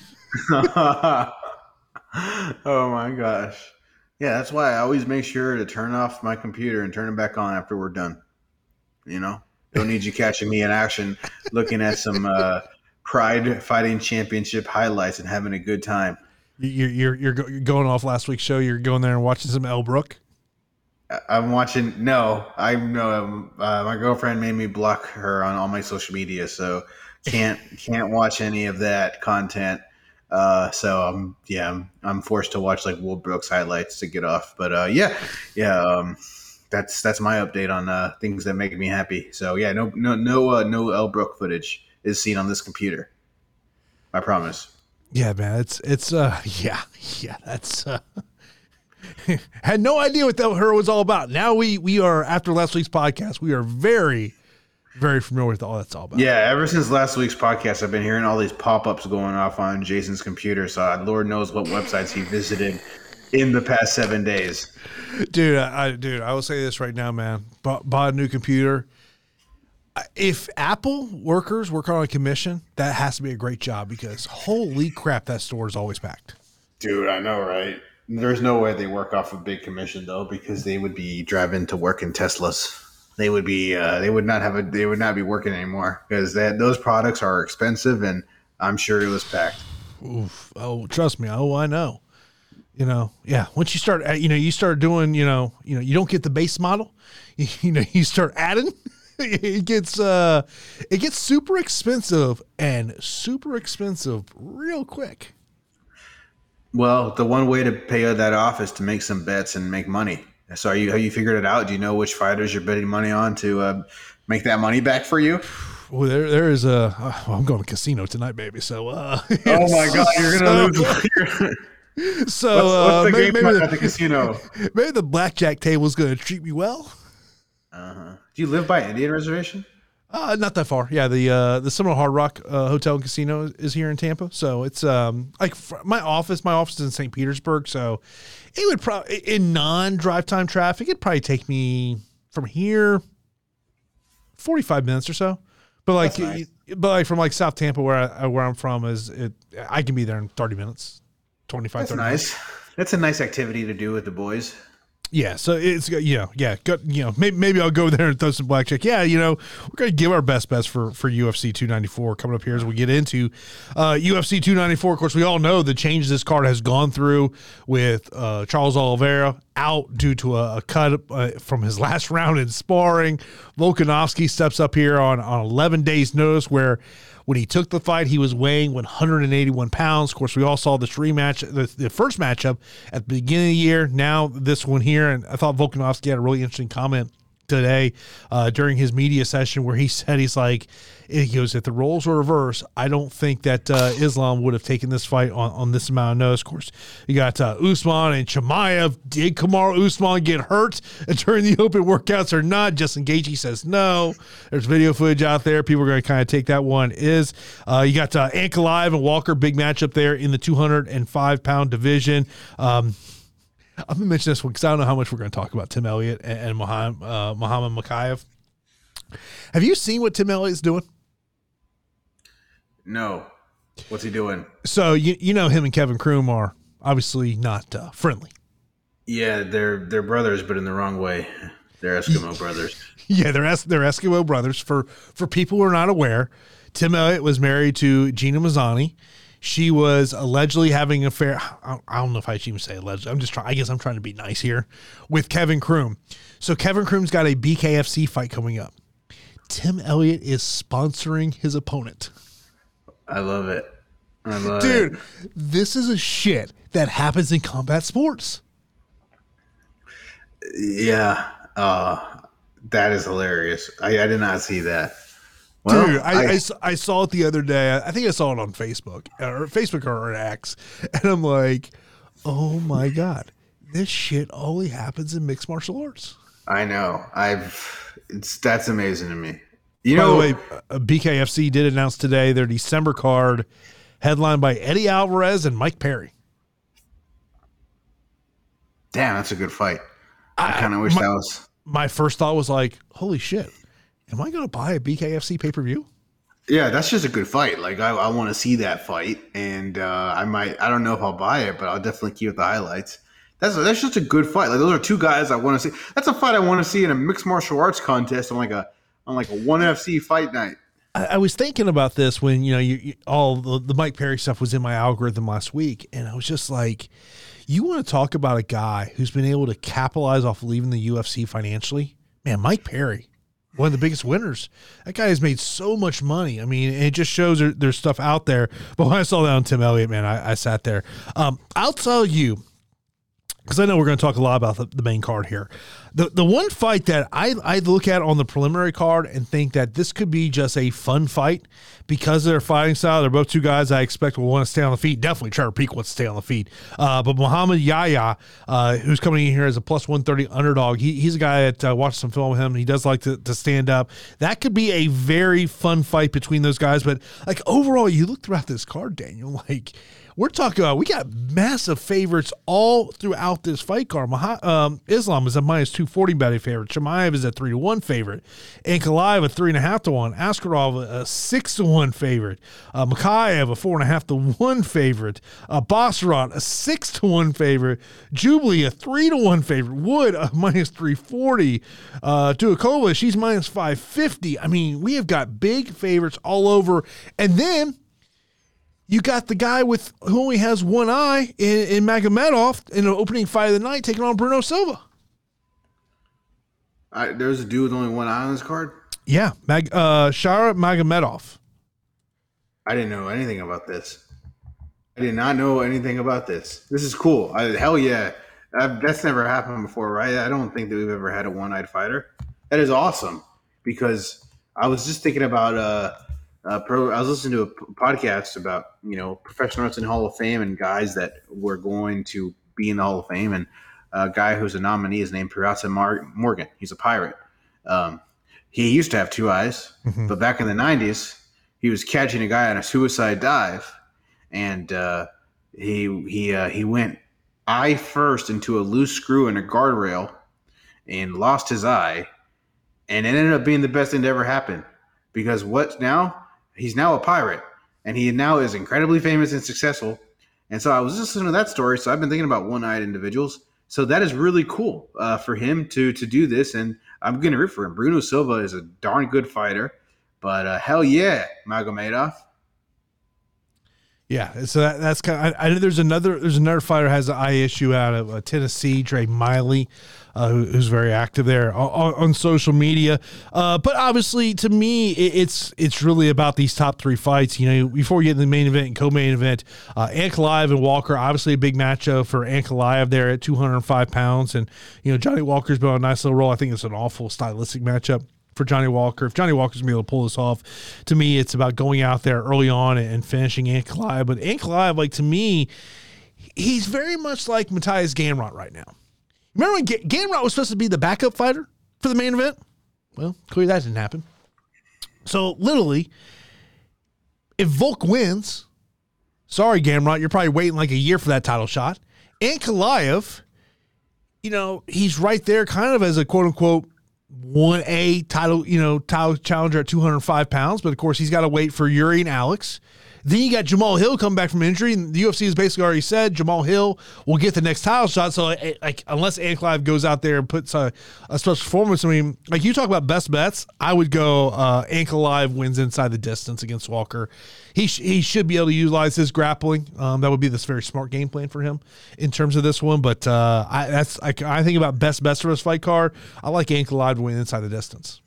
oh my gosh. Yeah, that's why I always make sure to turn off my computer and turn it back on after we're done. You know, don't need you catching me in action looking at some uh, Pride Fighting Championship highlights and having a good time. You're you're you're, you're going off last week's show. You're going there and watching some Elle Brooke. I- I'm watching. No, I know uh, my girlfriend made me block her on all my social media, so can't can't watch any of that content. Uh, so um, yeah, I'm, I'm forced to watch like Will Brooks highlights to get off. But uh, yeah, yeah, um, that's that's my update on uh, things that make me happy. So yeah, no no no uh, no Elle Brooke footage is seen on this computer. I promise. Yeah, man, it's it's uh yeah yeah that's uh had no idea what that her was all about. Now we we are after last week's podcast, we are very very familiar with all that's all about. Yeah, ever since last week's podcast, I've been hearing all these pop ups going off on Jason's computer. So Lord knows what websites he visited in the past seven days. dude, I, I dude, I will say this right now, man. Bought, bought a new computer. If Apple workers work on a commission, that has to be a great job because holy crap, that store is always packed. Dude, I know, right? There's no way they work off a big commission though, because they would be driving to work in Teslas. They would be, uh, they would not have a, they would not be working anymore because that those products are expensive, and I'm sure it was packed. Oof. Oh, trust me. Oh, I know. You know, yeah. Once you start, uh, you know, you start doing, you know, you know, you don't get the base model. You, you know, you start adding. It gets, uh, it gets super expensive and super expensive real quick. Well, the one way to pay that off is to make some bets and make money. So, are you have you figured it out? Do you know which fighters you're betting money on to uh, make that money back for you? Well, there, there is a. Uh, well, I'm going to casino tonight, baby. So, uh, Oh my god, you're gonna lose. So, what's uh, the maybe, maybe, the, the casino? maybe the blackjack table is going to treat me well. Uh-huh. Do you live by Indian Reservation? Uh, not that far. Yeah, the uh, the Seminole Hard Rock uh, Hotel and Casino is here in Tampa. So it's um like my office. My office is in St. Petersburg. So it would probably in non drive time traffic, it'd probably take me from here forty five minutes or so. But like, nice. but like from like South Tampa, where I where I'm from, is it? I can be there in thirty minutes, 25, That's 30 minutes. nice. That's a nice activity to do with the boys. Yeah, so it's you know, yeah, go, you know, maybe, maybe I'll go there and throw some blackjack. Yeah, you know, we're gonna give our best best for for UFC 294 coming up here as we get into uh, UFC 294. Of course, we all know the change this card has gone through with uh, Charles Oliveira out due to a, a cut uh, from his last round in sparring. Volkanovski steps up here on on 11 days notice where. When he took the fight, he was weighing 181 pounds. Of course, we all saw this rematch, the, the first matchup at the beginning of the year. Now this one here, and I thought Volkanovski had a really interesting comment today uh, during his media session where he said he's like he goes if the roles were reversed i don't think that uh, islam would have taken this fight on, on this amount of notice. Of course you got uh, usman and chimaev did kamaru usman get hurt during the open workouts or not? Justin Gaethje says no. There's video footage out there. People are going to kind of take that one is uh, you got uh, Ankalaev and walker big matchup there in the 205 pound division. Um, I'm gonna mention this one because I don't know how much we're going to talk about Tim Elliott and, and Muhammad, uh, Muhammad Mokaev. Have you seen what Tim Elliott's doing? No. What's he doing? So you you know him and Kevin Croom are obviously not uh, friendly. Yeah, they're they're brothers, but in the wrong way. They're Eskimo brothers. Yeah, they're es- they're Eskimo brothers. For for people who are not aware, Tim Elliott was married to Gina Mazany. She was allegedly having an affair. I I don't know if I should even say allegedly. I'm just trying. I guess I'm trying to be nice here with Kevin Croom. So Kevin Croom's got a BKFC fight coming up. Tim Elliott is sponsoring his opponent. I love it. I love Dude, it. this is a shit that happens in combat sports. Yeah. Uh, that is hilarious. I, I did not see that. Well, Dude, I saw it the other day. I think I saw it on Facebook or Facebook or X, and I'm like, oh my god, this shit only happens in mixed martial arts. I know. I've it's that's amazing to me. You By know, the way, uh, BKFC did announce today their December card, headlined by Eddie Alvarez and Mike Perry. damn, that's a good fight. I, kind of wish my- that was. My first thought was like, holy shit, am I going to buy a BKFC pay per view? Yeah, that's just a good fight. Like I, I want to see that fight, and uh, I might. I don't know if I'll buy it, but I'll definitely keep the highlights. That's that's just a good fight. Like those are two guys I want to see. That's a fight I want to see in a mixed martial arts contest on like a on like a one FC fight night. I, I was thinking about this when you know you, you all the, the Mike Perry stuff was in my algorithm last week, and I was just like, you want to talk about a guy who's been able to capitalize off leaving the UFC financially? Man, Mike Perry, one of the biggest winners. That guy has made so much money. I mean, it just shows there, there's stuff out there. But when I saw that on Tim Elliott, man, I, I sat there. Um, I'll tell you because I know we're going to talk a lot about the, the main card here. The the one fight that I I look at on the preliminary card and think that this could be just a fun fight because of their fighting style. They're both two guys I expect will want to stay on the feet. Definitely Trevor Peek wants to stay on the feet. Uh, but Muhammad Yahya, uh, who's coming in here as a plus one thirty underdog, he, he's a guy that uh, watched some film with him. He does like to, to stand up. That could be a very fun fight between those guys. But like overall, you look throughout this card, Daniel, like we're talking about we got massive favorites all throughout this fight card. Maha, um, Islam is a minus two forty betting favorite. Chimaev is a three to one favorite. Ankalaev a three and a half to one. Askarov a six to one favorite. Uh, Mokaev a four and a half to one favorite. Uh, a six to one favorite. Jubli a three to one favorite. Wood a minus three forty. Uh, Dudakova she's minus five fifty. I mean we have got big favorites all over, and then you got the guy with who only has one eye in, in Magomedov in the opening fight of the night taking on Bruno Silva. I, there's a dude with only one eye on this card. Yeah, Mag, uh, Shara Magomedov. I didn't know anything about this. I did not know anything about this. This is cool. I, hell yeah. Uh, that's never happened before, right? I don't think that we've ever had a one-eyed fighter. That is awesome because I was just thinking about uh, uh pro. I was listening to a podcast about you know professional wrestling Hall of Fame and guys that were going to be in the Hall of Fame, and a guy who's a nominee is named Pirata Mar- Morgan. He's a pirate. Um, he used to have two eyes, Mhm. but back in the '90s, he was catching a guy on a suicide dive, and uh, he he uh, he went eye first into a loose screw in a guardrail, and lost his eye, and it ended up being the best thing to ever happen, because what now? He's now a pirate, and he now is incredibly famous and successful. And so I was listening to that story, so I've been thinking about one-eyed individuals. So that is really cool uh, for him to to do this, and I'm going to root for him. Bruno Silva is a darn good fighter, but uh, hell yeah, Magomedov. Yeah, so that, that's kind. Of, I, I know there's another there's another fighter has an eye issue out of uh, Tennessee, Dre Miley, uh, who, who's very active there on, on social media. Uh, but obviously, to me, it, it's it's really about these top three fights. You know, before we get to the main event and co-main event, uh, Ankalaev and Walker, obviously a big matchup for Ankalaev there at 205 pounds, and you know Johnny Walker's been on a nice little roll. I think it's an awful stylistic matchup for Johnny Walker. If Johnny Walker's gonna be able to pull this off, to me, it's about going out there early on and finishing Ankalaev. But Ankalaev, like to me, he's very much like Mateusz Gamrot right now. Remember when Gamrot was supposed to be the backup fighter for the main event? Well, clearly that didn't happen. So literally, if Volk wins, sorry Gamrot, you're probably waiting like a year for that title shot. Ankalaev you know, he's right there kind of as a quote unquote 1A title, you know, title challenger at 205 pounds. But of course, he's got to wait for Yuri and Alex. Then you got Jamahal Hill come back from injury, and the UFC has basically already said Jamahal Hill will get the next title shot. So, like, unless Ankalaev goes out there and puts a, a special performance, I mean, like you talk about best bets, I would go uh, Ankalaev wins inside the distance against Walker. He sh- he should be able to utilize his grappling. Um, that would be this very smart game plan for him in terms of this one. But uh, I that's I, I think about best bets for this fight card. I like Ankalaev to win inside the distance.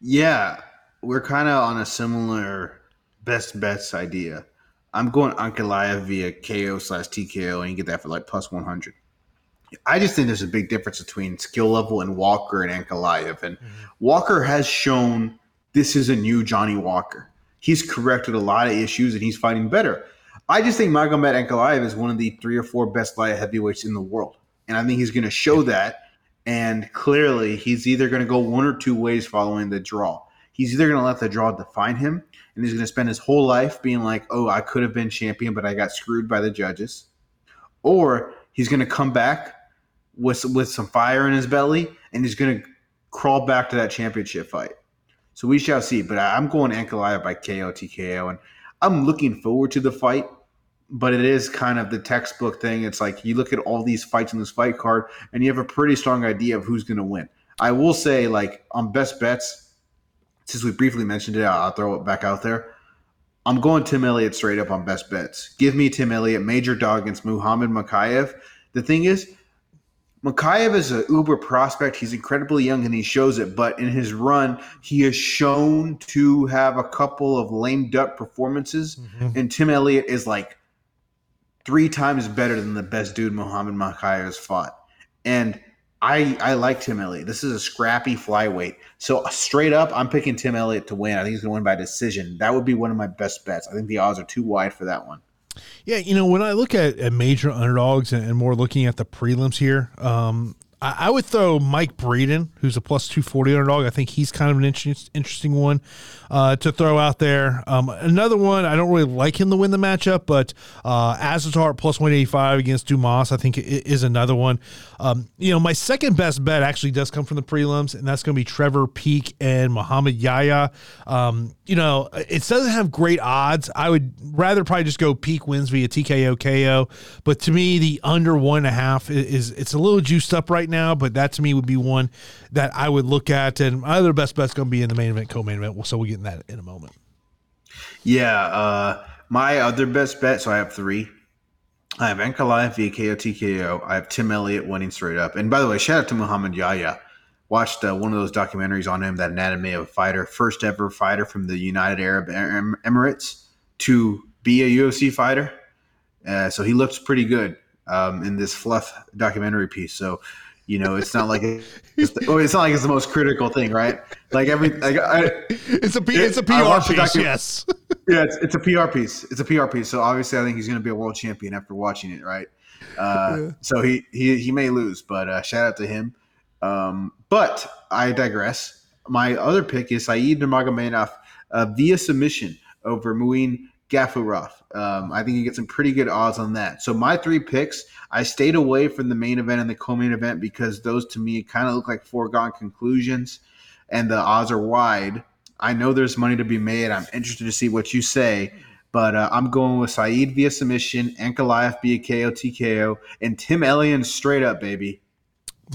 Yeah, we're kind of on a similar best bets idea. I'm going Ankalaev via KO slash TKO, and you get that for like plus 100. I just think there's a big difference between skill level and Walker and Ankalaev. And mm-hmm. Walker has shown this is a new Johnny Walker. He's corrected a lot of issues and he's fighting better. I just think Magomed Ankalaev is one of the three or four best light heavyweights in the world. And I think he's going to show that. And clearly, he's either going to go one or two ways following the draw. He's either going to let the draw define him, and he's going to spend his whole life being like, "Oh, I could have been champion, but I got screwed by the judges," or he's going to come back with with some fire in his belly, and he's going to crawl back to that championship fight. So we shall see. But I'm going Ankalaev by KO TKO, and I'm looking forward to the fight. But it is kind of the textbook thing. It's like you look at all these fights in this fight card, and you have a pretty strong idea of who's going to win. I will say, like on best bets, since we briefly mentioned it, I'll throw it back out there. I'm going Tim Elliott straight up on best bets. Give me Tim Elliott, major dog against Muhammad Mokaev. The thing is, Mokaev is an uber prospect. He's incredibly young and he shows it, but in his run, he has shown to have a couple of lame duck performances. Mm-hmm. And Tim Elliott is like three times better than the best dude Muhammad Mokaev has fought. And I I like Tim Elliott. This is a scrappy flyweight. So straight up, I'm picking Tim Elliott to win. I think he's going to win by decision. That would be one of my best bets. I think the odds are too wide for that one. Yeah, you know, when I look at, at major underdogs and, and, more looking at the prelims here, um, I, I, would throw Mike Breeden, who's a plus 240 underdog. I think he's kind of an interesting, one uh, to throw out there. Um, another one, I don't really like him to win the matchup, but uh, Azaitar plus 185 against Dumas, I think is another one. Um, you know, my second best bet actually does come from the prelims, and that's going to be Trevor Peek and Muhammad Yahya. Um, you know, it doesn't have great odds. I would rather probably just go Peek wins via TKO KO, but to me, the under one and a half is, it's a little juiced up right now, but that to me would be one that I would look at. And my other best bet's going to be in the main event, co-main event. So we'll get in that in a moment. Yeah, uh, my other best bet. So I have three. I have Ankalaev via KO TKO. I have Tim Elliott winning straight up. And by the way, shout out to Muhammad Yahya. Watched uh, one of those documentaries on him, that anatomy of a fighter, first ever fighter from the United Arab Emirates to be a UFC fighter. Uh, so he looks pretty good um, in this fluff documentary piece. So you know, it's not like it's, oh, it's not like it's the most critical thing, right? Like every, like I, it's a it's a PR piece, yes. yeah, it's, it's a PR piece. It's a PR piece. So obviously, I think he's going to be a world champion after watching it, right? Uh, yeah. So he he he may lose, but uh, shout out to him. Um, but I digress. My other pick is Saeed Nurmagomedov uh, via submission over Muin Gafurov. Um, I think you get some pretty good odds on that. So my three picks, I stayed away from the main event and the co-main event because those to me kind of look like foregone conclusions, and the odds are wide. I know there's money to be made. I'm interested to see what you say, but uh, I'm going with Saeed via submission, Ankalaev via KO TKO, and Tim Elliott straight up, baby.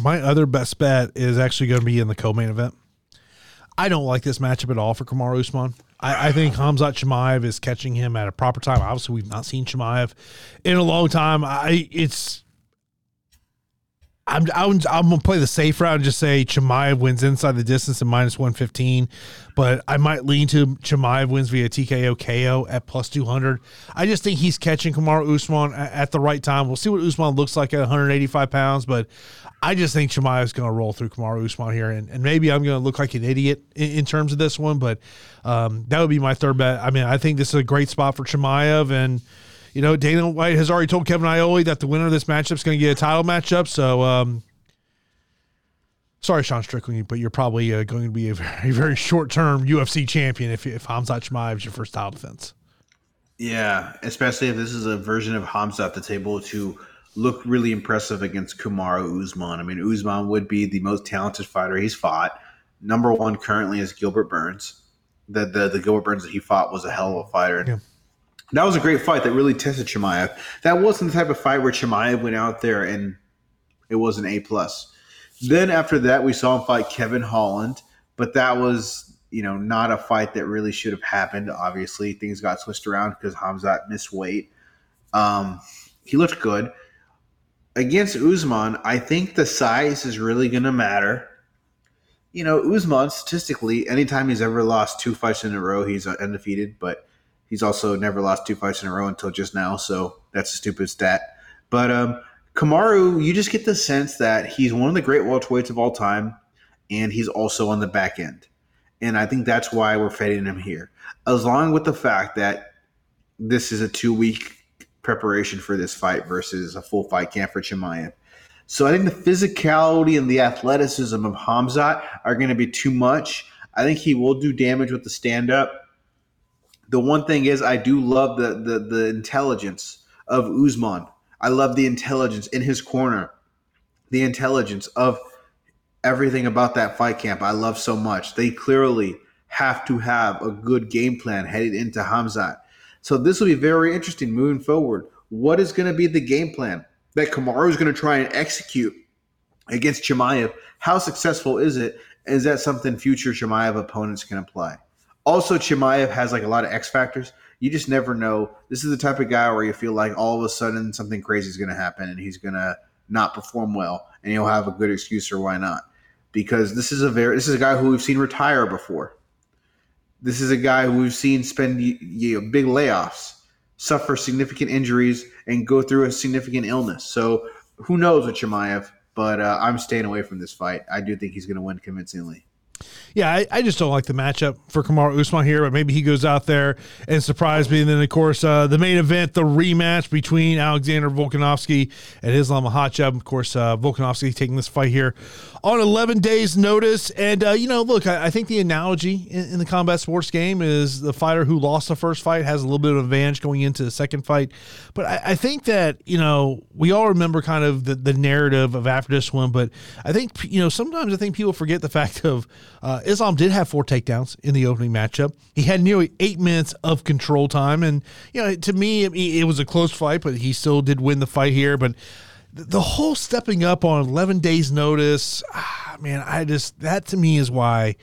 My other best bet is actually going to be in the co-main event. I don't like this matchup at all for Kamaru Usman. I, I, think Hamzat Chimaev is catching him at a proper time. Obviously, we've not seen Chimaev in a long time. I it's I'm I'm, I'm gonna play the safe route and just say Chimaev wins inside the distance at minus one fifteen, but I might lean to Chimaev wins via TKO KO at plus two hundred. I just think he's catching Kamaru Usman at, the right time. We'll see what Usman looks like at 185 pounds, but I just think going to roll through Kamaru Usman here, and, and maybe I'm to look like an idiot in, in terms of this one, but um, that would be my third bet. I mean, I think this is a great spot for Chimaev, and you know, Dana White has already told Kevin Iole that the winner of this matchup is going to get a title matchup. So, um, sorry, Sean Strickland, but you're probably uh, going to be a very, very short term UFC champion if if Hamzat Chimaev is your first title defense. Yeah, especially if this is a version of Hamza at the table to look really impressive against Kamaru Usman. I mean, Usman would be the most talented fighter he's fought. Number one currently is Gilbert Burns. The the, the Gilbert Burns that he fought was a hell of a fighter. Yeah. That was a great fight that really tested Chimaev. That wasn't the type of fight where Chimaev went out there and it was an A plus. Then after that, we saw him fight Kevin Holland, but that was you know not a fight that really should have happened. Obviously, things got switched around because Hamzat missed weight. Um, he looked good against Usman. I think the size is really going to matter. You know, Usman statistically, anytime he's ever lost two fights in a row, he's undefeated. But he's also never lost two fights in a row until just now, so that's a stupid stat. But um, Kamaru, you just get the sense that he's one of the great welterweights of all time, and he's also on the back end. And I think that's why we're fading him here, along with the fact that this is a two week preparation for this fight versus a full fight camp for Chimaev. So I think the physicality and the athleticism of Hamzat are going to be too much. I think he will do damage with the stand up. The one thing is, I do love the the, the intelligence of Usman. I love the intelligence in his corner, the intelligence of everything about that fight camp. I love so much. They clearly have to have a good game plan headed into Hamzat. So this will be very interesting moving forward. What is going to be the game plan that Kamaru is going to try and execute against Chimaev? How successful is it? Is that something future Chimaev opponents can apply? Also, Chimaev has like a lot of X factors. You just never know. This is the type of guy where you feel like all of a sudden something crazy is going to happen and he's going to not perform well, and he'll have a good excuse for why not. Because this is a very this is a guy who we've seen retire before. This is a guy who we've seen spend you know, big layoffs, suffer significant injuries, and go through a significant illness. So who knows with Chimaev? But uh, I'm staying away from this fight. I do think he's going to win convincingly. Yeah, I, I, just don't like the matchup for Kamaru Usman here, but maybe he goes out there and surprise me. And then, of course, uh, the main event, the rematch between Alexander Volkanovski and Islam Makhachev. Of course, uh, Volkanovski taking this fight here on 11 days' notice. And, uh, you know, look, I, I think the analogy in, in, the combat sports game is the fighter who lost the first fight has a little bit of advantage going into the second fight. But I, I think that, you know, we all remember kind of the, the narrative of after this one. But I think, you know, sometimes I think people forget the fact of uh, Islam did have four takedowns in the opening matchup. He had nearly eight minutes of control time. And, you know, to me, it, it was a close fight, but he still did win the fight here. But, the whole stepping up on 11 days notice, ah, man, I just, that to me is why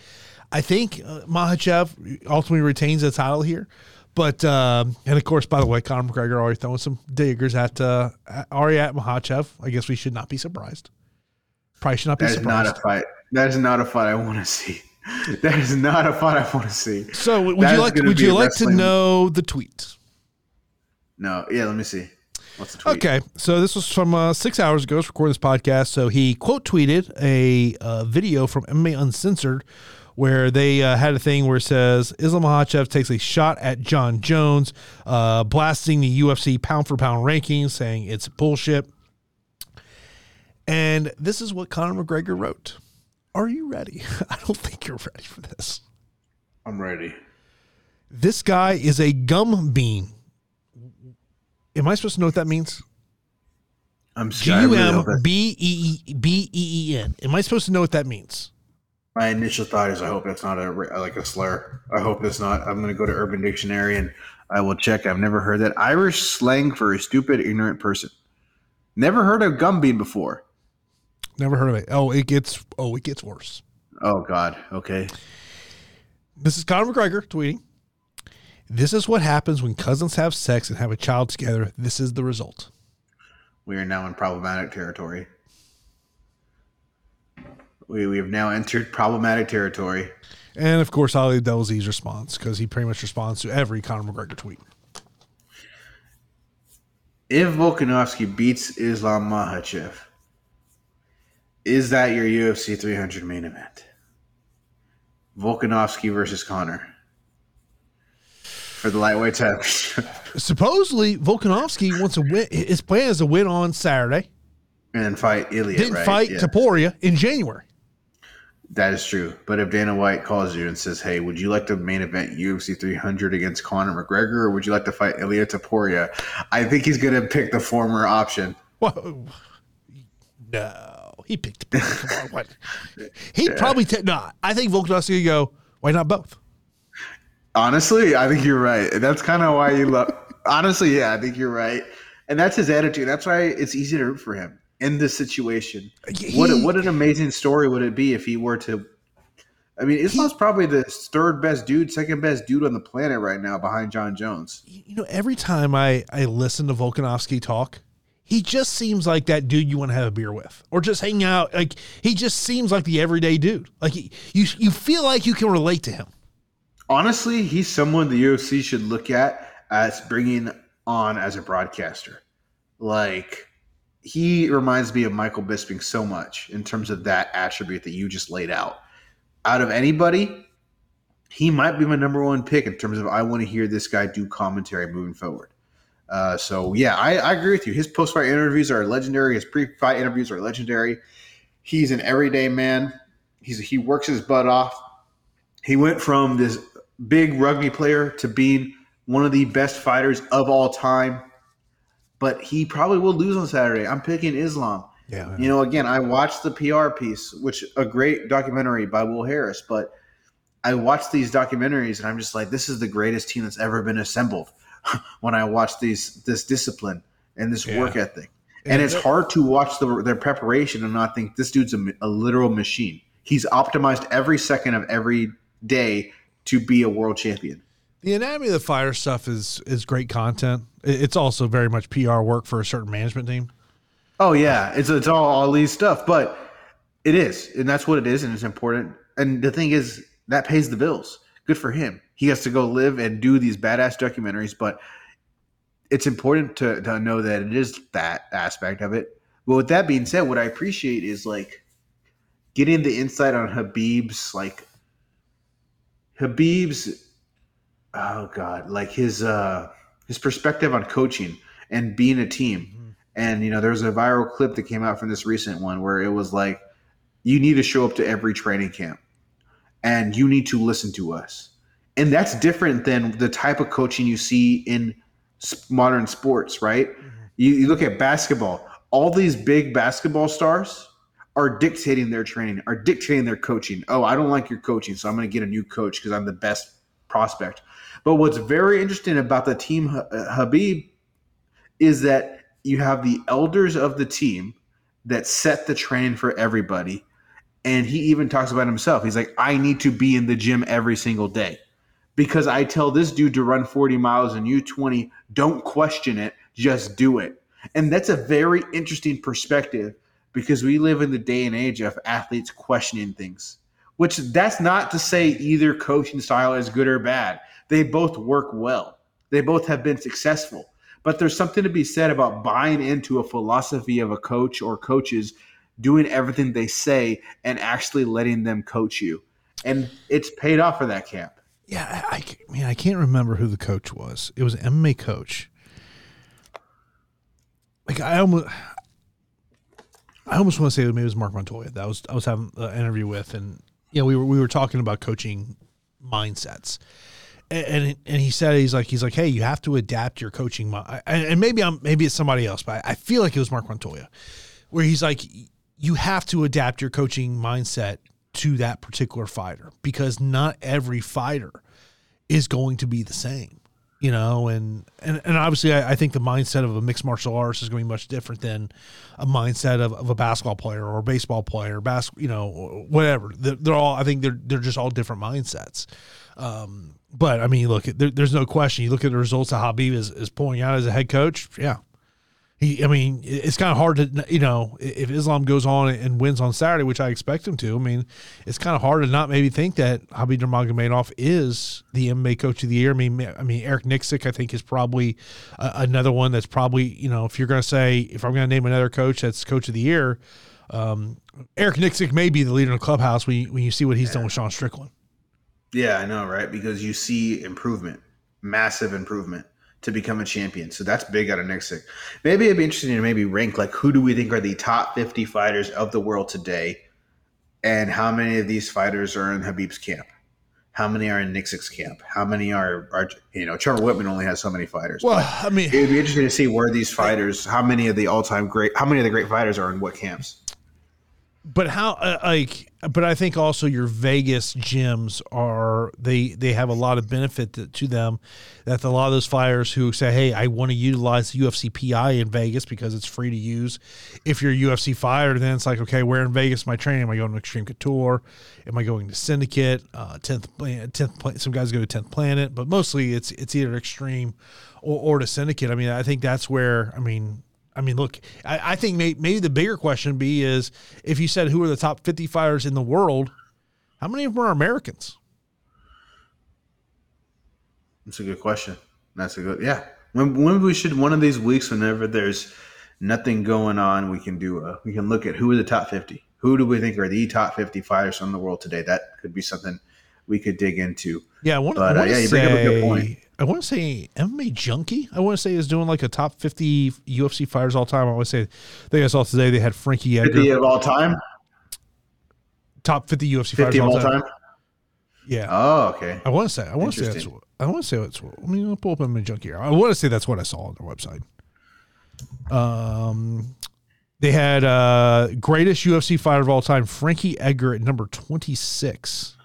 I think uh, Makhachev ultimately retains the title here. But, uh, and of course, by the way, Conor McGregor already throwing some diggers at, uh, already at Makhachev. I guess we should not be surprised. Probably should not be that surprised. not a fight. That is not a fight I want to see. That is not a fight I want to see. So, would that you like, would you like to know the tweet? No. Yeah, let me see. What's the tweet? Okay, so this was from uh, six hours ago. It's recording this podcast. So he quote tweeted a uh, video from MMA Uncensored where they uh, had a thing where it says Islam Makhachev takes a shot at Jon Jones, uh, blasting the UFC pound for pound rankings, saying it's bullshit. And this is what Conor McGregor wrote. Are you ready? I don't think you're ready for this. I'm ready. This guy is a gombeen Am I supposed to know what that means? I'm G U M B E E B E E N. Am I supposed to know what that means? My initial thought is I hope that's not a like a slur. I hope it's not. I'm going to go to Urban Dictionary and I will check. I've never heard that Irish slang for a stupid, ignorant person. Never heard of gombeen before. Never heard of it. Oh, it gets. Oh, it gets worse. Oh God. Okay. This is Conor McGregor tweeting. This is what happens when cousins have sex and have a child together. This is the result. We are now in problematic territory. We, we have now entered problematic territory. And of course, Ali Abdelaziz response because he pretty much responds to every Conor McGregor tweet. If Volkanovski beats Islam Makhachev, is that your UFC 300 main event? Volkanovski versus Conor for the lightweight championship. Supposedly, Volkanovski wants to win. His plan is to win on Saturday and fight Ilya. Didn't right? fight Topuria in January. That is true. But if Dana White calls you and says, "Hey, would you like to main event UFC 300 against Conor McGregor, or would you like to fight Ilya Topuria?" I think he's going to pick the former option. Well, no, he picked. Come on, what? He'd probably take. No, I think Volkanovski would go. Why not both? Honestly, I think you're right. That's kind of why you love. Honestly, yeah, I think you're right, and that's his attitude. That's why it's easy to root for him in this situation. He- what what an amazing story would it be if he were to? I mean, Islam's probably the third best dude, second best dude on the planet right now, behind Jon Jones. You know, every time I I listen to Volkanovski talk, he just seems like that dude you want to have a beer with, or just hang out. Like he just seems like the everyday dude. Like he, you you feel like you can relate to him. Honestly, he's someone the UFC should look at as bringing on as a broadcaster. Like he reminds me of Michael Bisping so much in terms of that attribute that you just laid out. Out of anybody, he might be my number one pick in terms of I want to hear this guy do commentary moving forward. Uh, so yeah, I, I agree with you. His post fight interviews are legendary. His pre fight interviews are legendary. He's an everyday man. He's he works his butt off. He went from this big rugby player to being one of the best fighters of all time. But he probably will lose on Saturday. I'm picking Islam. Yeah, You know, again, I watched the PR piece, which a great documentary by Will Harris, but I watched these documentaries and I'm just like, this is the greatest team that's ever been assembled when I watch these this discipline and this Yeah. work ethic. And it's hard to watch the, their preparation and not think this dude's a, a literal machine. He's optimized every second of every day to be a world champion. The anatomy of the fire stuff is is great content. It's also very much PR work for a certain management team. Oh yeah, it's it's all all these stuff, but it is, and that's what it is, and it's important. And the thing is, that pays the bills. Good for him. He has to go live and do these badass documentaries, but it's important to to know that it is that aspect of it. But with that being said, what I appreciate is like getting the insight on Khabib's like Khabib's oh god, like his uh his perspective on coaching and being a team. And you know, there was a viral clip that came out from this recent one where it was like, you need to show up to every training camp, and you need to listen to us. And that's different than the type of coaching you see in modern sports, right? You, you look at basketball. All these big basketball stars are dictating their training, are dictating their coaching. Oh, I don't like your coaching, so I'm going to get a new coach because I'm the best prospect. But what's very interesting about the team uh, Khabib is that you have the elders of the team that set the training for everybody. And he even talks about himself. He's like, I need to be in the gym every single day because I tell this dude to run 40 miles and you 20. Don't question it, just do it. And that's a very interesting perspective because we live in the day and age of athletes questioning things, which that's not to say either coaching style is good or bad. They both work well, they both have been successful. But there's something to be said about buying into a philosophy of a coach or coaches doing everything they say and actually letting them coach you. And it's paid off for that camp. Yeah, I, I mean, I can't remember who the coach was. It was an MMA coach. Like I almost, I almost want to say maybe it was Mark Montoya that I was I was having an interview with, and you know we were we were talking about coaching mindsets, and and, and he said he's like he's like hey you have to adapt your coaching mi-" and, and maybe I'm maybe it's somebody else, but I, I feel like it was Mark Montoya, where he's like you have to adapt your coaching mindset to that particular fighter because not every fighter is going to be the same you know and and, and obviously I, I think the mindset of a mixed martial artist is going to be much different than a mindset of, of a basketball player or a baseball player bas- you know whatever. They're, they're all i think they're they're just all different mindsets. Um, but i mean look there, there's no question. You look at the results that khabib is, is pulling out as a head coach. Yeah he, I mean, it's kind of hard to, you know, if Islam goes on and wins on Saturday, which I expect him to. I mean, it's kind of hard to not maybe think that Khabib Nurmagomedov is the MMA Coach of the Year. I mean, I mean, Eric Nicksick, I think, is probably another one that's probably, you know, if you're going to say, if I'm going to name another coach that's Coach of the Year, um, Eric Nicksick may be the leader in the clubhouse when you, when you see what he's done with Sean Strickland. Yeah, I know, right? Because you see improvement, massive improvement to become a champion. So that's big out of Nicksick. Maybe it'd be interesting to maybe rank like who do we think are the top 50 fighters of the world today and how many of these fighters are in Khabib's camp? How many are in Nicksick's camp? How many are are you know? Trevor Wittman only has so many fighters. Well, I mean, it would be interesting to see where these fighters, how many of the all time great, how many of the great fighters are in what camps. But how uh, like but i think also your vegas gyms are they they have a lot of benefit to, to them. That a lot of those fighters who say hey i want to utilize the ufc pi in vegas because it's free to use. If you're a ufc fighter then it's like okay where in vegas i training? Am i going to extreme couture? Am i going to syndicate uh 10th planet 10th planet some guys go to 10th planet but mostly it's it's either extreme or, or to syndicate. I mean i think that's where i mean I mean, look, I, I think may, maybe the bigger question be is if you said who are the top 50 fighters in the world, how many of them are Americans? That's a good question. That's a good yeah. When when we should one of these weeks, whenever there's nothing going on, we can do a we can look at who are the top fifty. Who do we think are the top fifty fighters from the world today? That could be something we could dig into. Yeah, I want, But, I uh, yeah, you bring up a good point. I want to say MMA Junkie. I want to say is doing like a top 50 UFC fighters all time. I want to say, I think I saw today they had Frankie Edgar, Fifty of all time. top 50 UFC Fifty fighters of all time. Yeah. Oh, okay. I want to say, I want to say that's, I want to say that's what, let me pull up MMA Junkie. I want to say that's what I saw on their website. Um, they had uh greatest UFC fighter of all time, Frankie Edgar at number 26.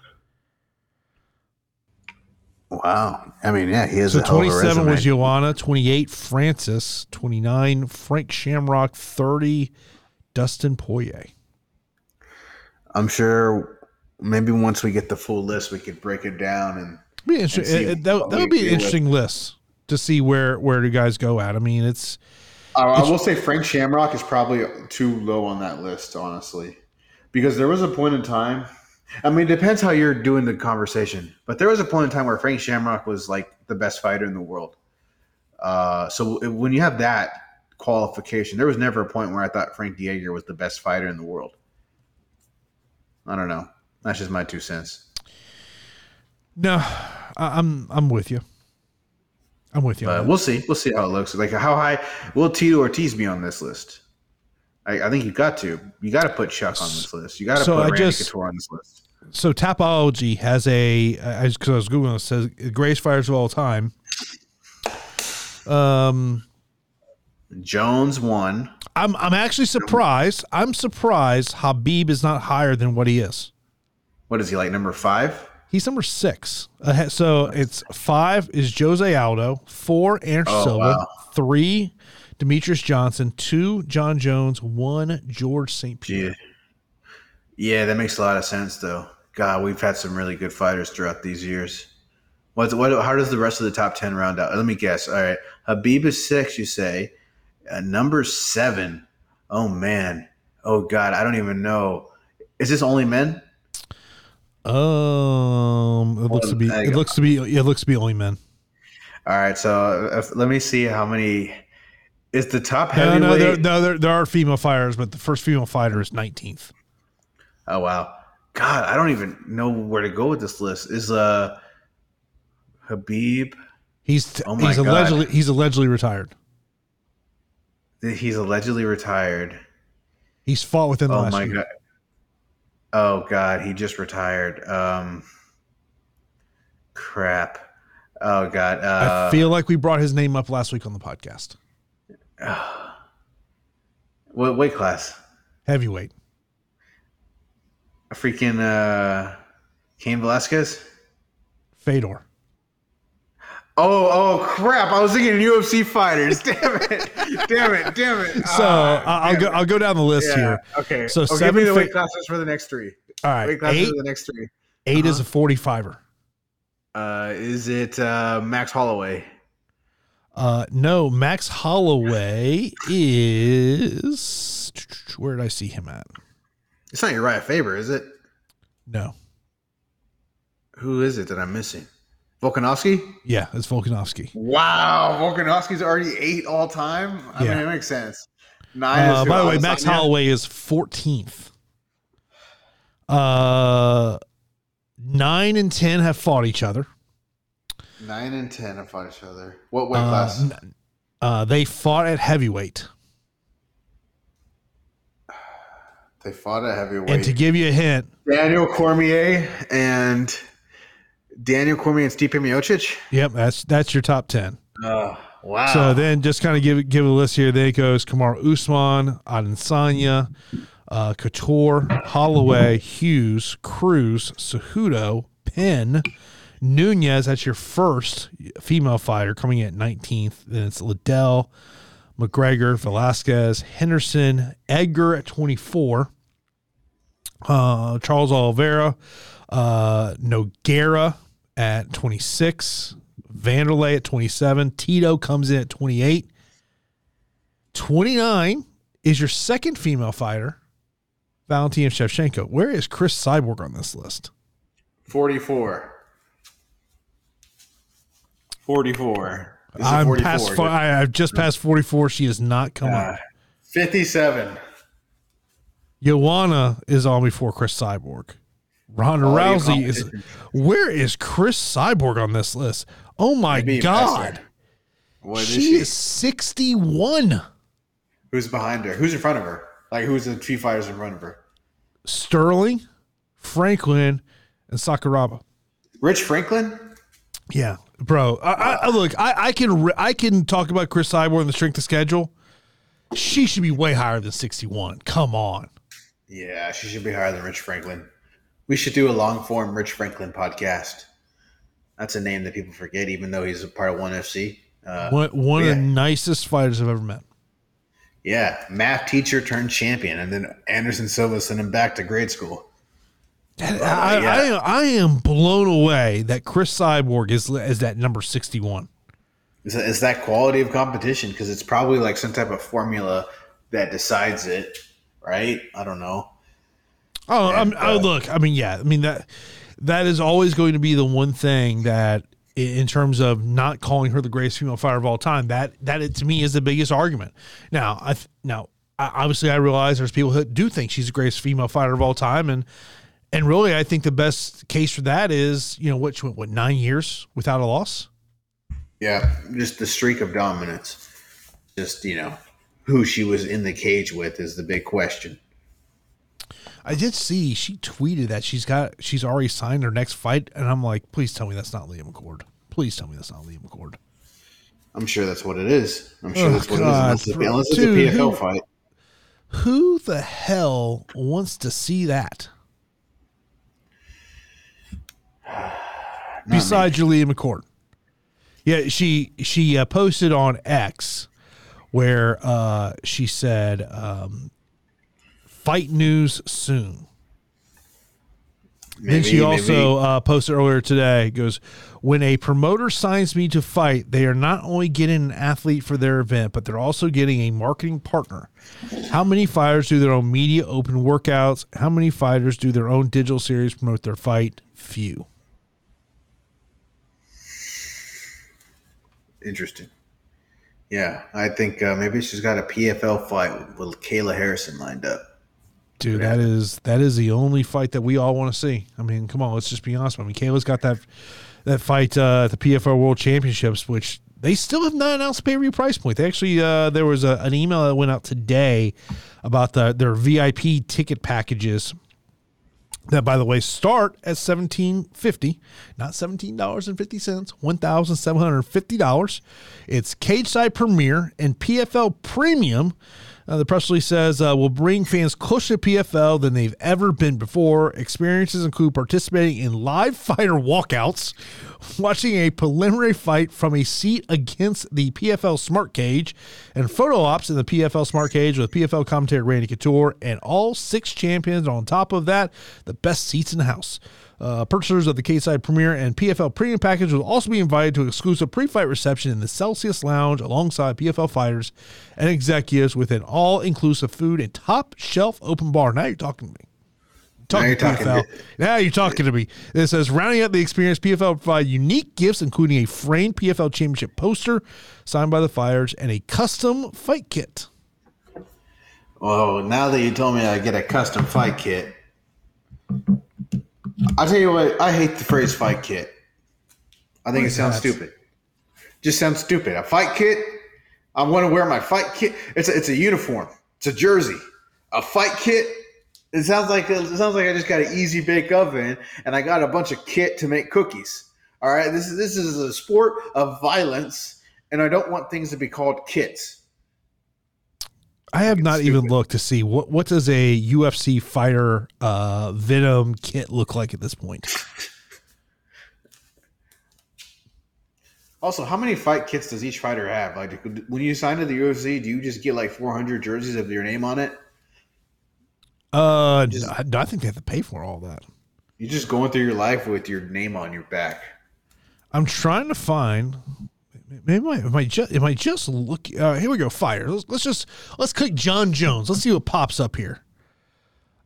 Wow. I mean, yeah, he has So a hell of a 27 was. Joanna, 28 Francis, 29 Frank Shamrock, 30 Dustin Poirier. I'm sure maybe once we get the full list, we could break it down and Be interesting. see that, that would be an feel with- interesting list to see where where the guys go at. I mean, it's Uh, I will say Frank Shamrock is probably too low on that list, honestly, because there was a point in time. I mean, it depends how you're doing the conversation, but there was a point in time where Frank Shamrock was like the best fighter in the world. Uh, so when you have that qualification, there was never a point where I thought Frankie Edgar was the best fighter in the world. I don't know. That's just my two cents. no, I'm I'm with you. I'm with you. We'll see. We'll see how it looks. Like how high will Tito Ortiz be on this list? I, I think you got to. You got to put Chuck on this list. You got to So put I Randy just- Couture on this list. so Tapology has a because I was googling it says greatest fighters of all time. Um, Jones won. I'm I'm actually surprised. I'm surprised Khabib is not higher than what he is. What is he like? Number five. He's number six. Uh, so it's five is Jose Aldo, four Anderson Oh, Silva, wow. three Demetrius Johnson, two Jon Jones, one George St. Pierre. Yeah. Yeah, that makes a lot of sense, though. God, we've had some really good fighters throughout these years. What's what? How does the rest of the top ten round out? Let me guess. All right, Khabib is six. You say, uh, number seven. Oh man. Oh God, I don't even know. Is this only men? Um, it looks to be. It go. looks to be. It looks to be only men. All right, so uh, let me see how many. Is the top No, heavyweight? no, there, no, there, there are female fighters, but the first female fighter is 19th. Oh wow, God, I don't even know where to go with this list. Is uh Khabib? He's Oh my he's God. allegedly he's allegedly retired. He's allegedly retired. He's fought within the Oh last my year. god. Oh god, he just retired. Um crap. Oh god. Uh I feel like we brought his name up last week on the podcast. what weight class? Heavyweight. A freaking uh Cain Velasquez? Fedor. Oh, oh crap. I was thinking UFC fighters. Damn it. Damn it. Damn it. So I- I'll go. it. I'll go down the list Yeah, here. Okay. So So give me the fa- weight classes for the next three. All Weight classes eight. for the next three. 8 is a 45er. Uh, is it uh, Max Holloway? Uh, no, Max Holloway is. Where did I see him at? It's not Uriah Faber, is it? No. Who is it that I'm missing? Volkanovski? Yeah, it's Volkanovski. Wow, Volkanovski's already eight all time. I Yeah. mean, it makes sense. Nine. Uh, by the way, Max? Holloway is 14th. Uh, nine and 10 have fought each other. Nine and ten have fought each other. What weight Uh, class? n- uh, they fought at heavyweight. They fought at heavyweight. And to give you a hint, Daniel Cormier and Daniel Cormier and Stipe Miocic. Yep, that's that's your top ten. Oh, wow. So then, just kind of give give a list here. There it goes: Kamaru Usman, Adesanya, uh, Couture, Holloway, Hughes, Cruz, Cejudo, Penn, Nunes. That's your first female fighter coming in at 19th. Then it's Liddell, McGregor, Velasquez, Henderson, Edgar at 24, uh, Charles Oliveira, uh, Nogueira at 26, Vanderlei at 27, Tito comes in at 28. 29 is your second female fighter, Valentina Shevchenko. Where is Cris Cyborg on this list? 44. 44. Is I'm 44? past. fi- I, I've just passed 44. She has not come Uh, up. 57. Joanna is on before Cris Cyborg. Ronda Oh, Rousey is. Where is Cris Cyborg on this list? Oh my Maybe God. faster. What is She she? is 61. Who's behind her? Who's in front of her? Like, who's the three fighters in front of her? Sterling, Franklin, and Sakuraba. Rich Franklin? Yeah, bro. I, I, look, I, I can re- I can talk about Cris Cyborg and the strength of schedule. She should be way higher than 61. Come on. Yeah, she should be higher than Rich Franklin. We should do a long form Rich Franklin podcast. That's a name that people forget, even though he's a part of One FC. Uh, One, one of the nicest fighters I've ever met. yeah, math teacher turned champion, and then Anderson Silva sent him back to grade school. And I, yeah. I, I am blown away that Cris Cyborg is is that number 61. Is that, is that quality of competition? Because it's probably like some type of formula that decides it, right? I don't know. Oh, I'm, And, oh, uh, look. I mean, yeah. I mean that that is always going to be the one thing that, in terms of not calling her the greatest female fighter of all time, that that it, to me is the biggest argument. Now, I now I, obviously I realize there's people who do think she's the greatest female fighter of all time, and and really I think the best case for that is you know what she went what nine years without a loss. Yeah, just the streak of dominance. Just you know, who she was in the cage with is the big question. I did see she tweeted that she's got she's already signed her next fight, and I'm like, please tell me that's not Leah McCourt. Please tell me that's not Leah McCourt. I'm sure that's what it is. I'm sure Oh, that's what God, it is. Unless it's, bro. unless it's Dude, a PFL who- fight. Who the hell wants to see that? Besides Julia McCord. Yeah, she she uh, posted on X where uh, she said, um, "Fight news soon." then she also uh, posted earlier today goes when a promoter signs me to fight they are not only getting an athlete for their event but they're also getting a marketing partner. How many fighters do their own media open workouts? How many fighters do their own digital series promote their fight? Few interesting. Yeah, I think uh, maybe she's got a PFL fight with Kayla Harrison lined up. dude that is that is the only fight that we all want to see. I mean come on let's just be honest. I mean kayla's got that that fight uh, at the pfl world championships which they still have not announced pay-per-view price point. They actually uh, there was a, an email that went out today about the their vip ticket packages that by the way start at seventeen fifty, not seventeen dollars and fifty cents, one thousand seven hundred fifty dollars. It's Cage Side Premier and PFL Premium. Uh, the press release says uh, will bring fans closer to PFL than they've ever been before. Experiences include participating in live fighter walkouts, watching a preliminary fight from a seat against the PFL Smart Cage, and photo ops in the PFL Smart Cage with PFL commentator Randy Couture and all six champions. On top of that, the best seats in the house. Uh, purchasers of the Cage Side Premier and PFL Premium package will also be invited to exclusive pre-fight reception in the Celsius Lounge alongside PFL fighters and executives with an all-inclusive food and top-shelf open bar. Now you're talking to me. Talking you're to talking PFL. to- Now you're talking to me. It says rounding out the experience, PFL provide unique gifts, including a framed PFL championship poster signed by the fighters and a custom fight kit. Well, now that you told me I get a custom fight kit, I'll tell you what, I hate the phrase fight kit. I think it sounds that? stupid. Just sounds stupid. A fight kit? I want to wear my fight kit. It's a, it's a uniform. It's a jersey. A fight kit? It sounds like it sounds like I just got an easy bake oven and I got a bunch of kit to make cookies. All right, this is this is a sport of violence, and I don't want things to be called kits. I have It's not even looked to see what what does a UFC fighter uh, Venum kit look like at this point. Also, how many fight kits does each fighter have? Like when you sign to the UFC, do you just get like 400 jerseys of your name on it? Uh, Just- no, I think they have to pay for all that. You're just going through your life with your name on your back. I'm trying to find. Maybe I might just. It might just look. Uh, here we go. Fire. Let's, let's just let's click Jon Jones. Let's see what pops up here.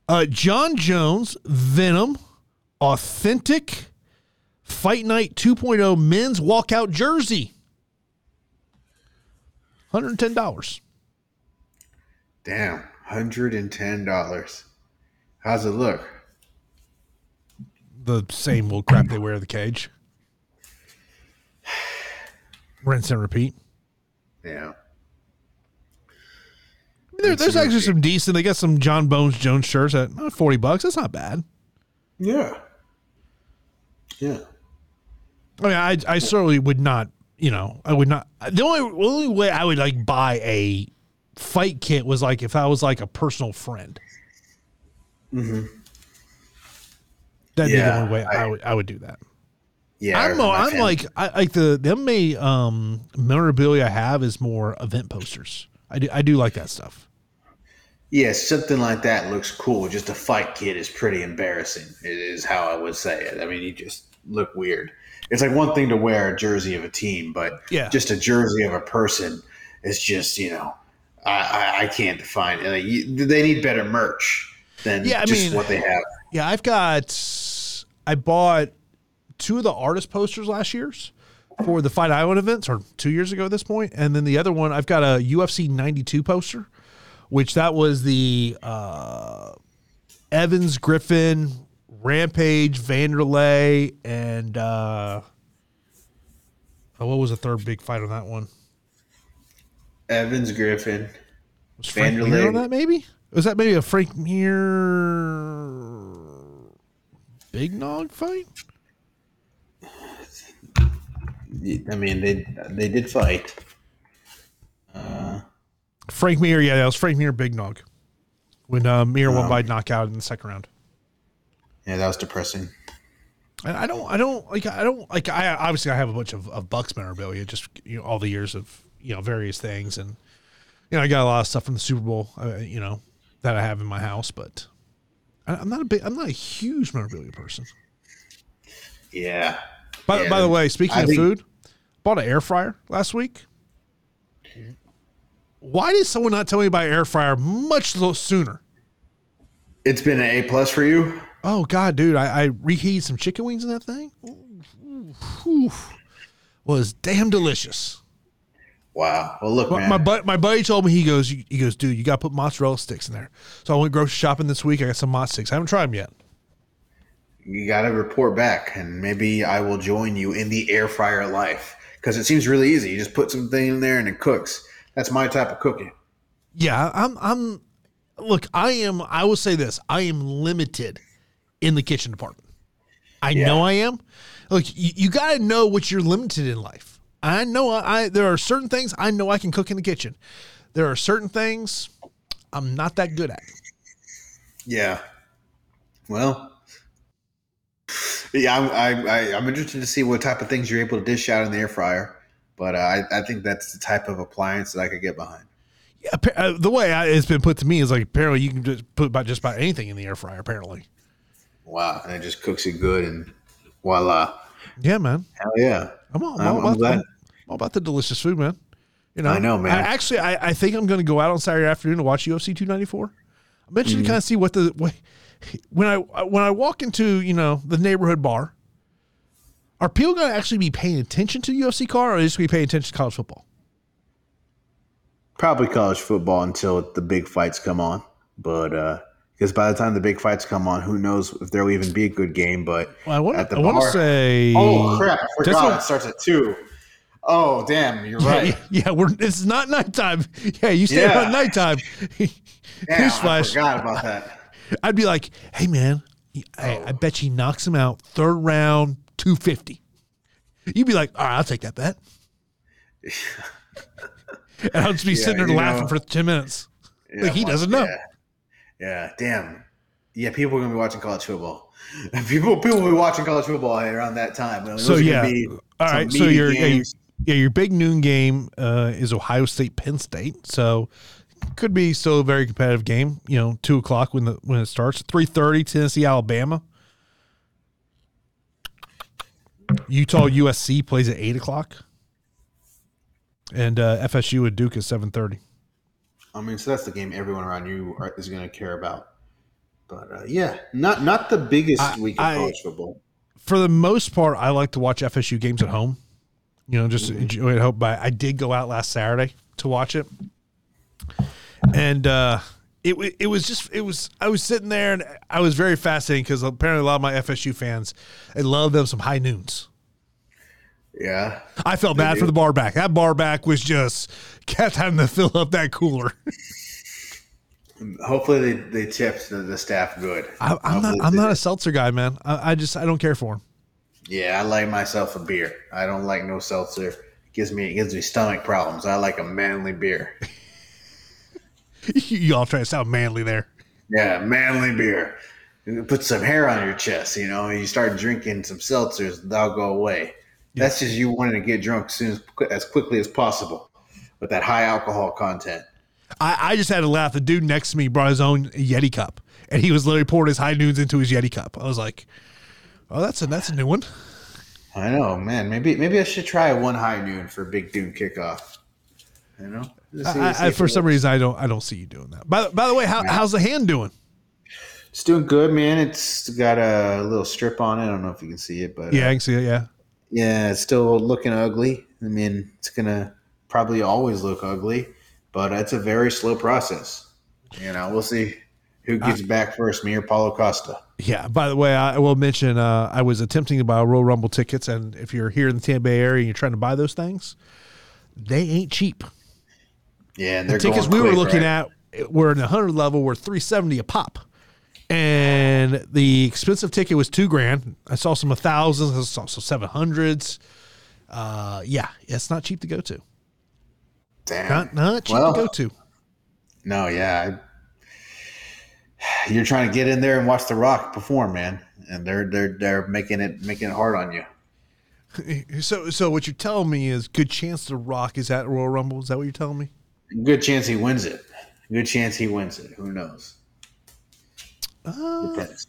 Uh, Jon Jones, Venum, authentic Fight Night 2.0 men's walkout jersey. Hundred and ten dollars. Damn, hundred and ten dollars. How's it look? The same old crap they wear in the cage. Rinse and repeat. Yeah. There, there's actually some decent. They got some Jon Bones Jones shirts at uh, forty bucks. That's not bad. Yeah. Yeah. I mean, I I certainly would not. You know, I would not. The only only way I would like buy a fight kit was like if I was like a personal friend. Mm-hmm. That'd be the only way I, I- would I would do that. Yeah. I'm I'm like I like the the MMA um memorabilia I have is more event posters. I do I do like that stuff. Yeah, something like that looks cool. Just a fight kit is pretty embarrassing. It is how I would say it. I mean, you just look weird. It's like one thing to wear a jersey of a team, but Yeah. just a jersey of a person is just you know, I I, can't define it. Like, you, they need better merch than Yeah, I just mean- what they have. Yeah, I've got I bought two of the artist posters last year's for the Fight Island events, or two years ago at this point, and then the other one I've got a UFC '92 poster, which that was the uh, Evans Griffin, Rampage, Vanderlei, and uh, oh, what was the third big fight on that one? Evans Griffin. Was Frank Mir on that? Maybe was that maybe a Frank Mir Big Nog fight? I mean, they they did fight. Frank Mir, yeah, that was Frank Mir Big Nog. When uh, Mir won Oh. by knockout in the second round. Yeah, that was depressing. And I don't, I don't like, I don't like. I obviously I have a bunch of, of Bucks memorabilia, just you know, all the years of you know various things, and you know, I got a lot of stuff from the Super Bowl, uh, you know, that I have in my house, but I, I'm not a big, I'm not a huge memorabilia person. Yeah. By, Yeah, by the way, speaking I of think- food, bought an air fryer last week. Why did someone not tell me about air fryer much sooner? It's been an A plus for you. Oh God, dude! I, I reheated some chicken wings in that thing. Ooh, ooh, was damn delicious. Wow. Well, look, My, man. my my buddy told me he goes, he goes, dude, you got to put mozzarella sticks in there. So I went grocery shopping this week. I got some mozz sticks. I haven't tried them yet. you got to report back, and maybe I will join you in the air fryer life because it seems really easy. You just put something in there and it cooks. That's my type of cooking. Yeah, I'm. I'm. Look, I am. I will say this: I am limited in the kitchen department. I Yeah. know I am. Look, you, you got to know what you're limited in life. I know. I, I there are certain things I know I can cook in the kitchen. There are certain things I'm not that good at. Yeah. Well. Yeah, I'm, I, I, I'm interested to see what type of things you're able to dish out in the air fryer, but uh, I, I think that's the type of appliance that I could get behind. Yeah, uh, the way I, it's been put to me is like apparently you can just put about just about anything in the air fryer. Apparently, Wow, and it just cooks it good, and voila! yeah, man. Hell yeah! I'm all, I'm I'm- all I'm glad. I'm all about the delicious food, man. You know, I know, man. I, actually, I, I think I'm going to go out on Saturday afternoon to watch UFC 294. I'm interested Mm-hmm. to kind of see what the what, when I when I walk into you know the neighborhood bar. Are people going to actually be paying attention to the UFC car, or are they just going to be paying attention to college football? Probably college football until the big fights come on, but uh because by the time the big fights come on, who knows if there will even be a good game? But Well, I want At the I want to say. oh crap, I forgot what- it starts at two. Oh damn, you're right. yeah, yeah, we're it's not nighttime. Yeah, you stay Yeah. around nighttime. Damn, I forgot about that. I'd be like, hey man, I, I oh. bet he knocks him out third round, two fifty. You'd be like, all right, I'll take that bet. and I'll just be Yeah, sitting there laughing know. for ten minutes. Like, he doesn't know. Yeah. yeah, damn. Yeah, people are gonna be watching college football. People, people will be watching college football around that time. So yeah, all. So meaty your yeah, games. Yeah, your big noon game uh, is Ohio State Penn State. So could be still a very competitive game. You know, two o'clock when the when it starts. Three thirty Tennessee Alabama. Utah USC plays at eight o'clock, and uh, FSU at Duke is seven thirty. I mean, so that's the game everyone around you are, is going to care about. But uh, yeah, not not the biggest I- week of I- college football. For the most part, I like to watch FSU games at home. You know, just enjoy it. Hope. But I did go out last Saturday to watch it, and uh, it it was just it was I was sitting there and I was very fascinated because apparently a lot of my FSU fans they love them some high noons. Yeah, I felt bad do. for the bar back. That bar back was just kept having to fill up that cooler. hopefully they, they tipped the, the staff good. I, I'm not I'm not a seltzer guy, man. I, I just I don't care for him. Yeah, I like myself a beer. I don't like no seltzer. It gives me it gives me stomach problems. I like a manly beer. you all trying to sound manly there. Yeah, manly beer. Put some hair on your chest, you know. You start drinking some seltzers, they'll go away. That's just you wanting to get drunk as soon as, as quickly as possible with that high alcohol content. I, I just had to laugh. The dude next to me brought his own Yeti cup, and he was literally pouring his high noons into his Yeti cup. I was like, "Oh, that's a that's a new one." I know, man. Maybe maybe I should try a one high noon for Big Noon kickoff. You know, I, I, for some works. reason, I don't I don't see you doing that. By, by the way, how, how's the hand doing? it's doing good, man. It's got a little strip on it. I don't know if you can see it, but Yeah, uh, I can see it. Yeah, yeah, it's still looking ugly. I mean, it's gonna probably always look ugly, but it's a very slow process. You know, we'll see who gets back first, me or Paulo Costa. yeah. By the way, I will mention uh, I was attempting to buy Royal Rumble tickets, and if you're here in the Tampa Bay area and you're trying to buy those things, they ain't cheap. Yeah, and The tickets we were looking right? at were in the hundred level were three seventy a pop, and the expensive ticket was two grand. I saw some thousands, I saw some seven hundreds. Uh, yeah, it's not cheap to go to. Damn. Not not cheap Well, to go to. No, yeah. You're trying to get in there and watch The Rock perform, man, and they're they're they're making it making it hard on you. So so what you're telling me is good chance the Rock is at Royal Rumble. Is that what you're telling me? Good chance he wins it. Good chance he wins it. Who knows? Uh, Depends.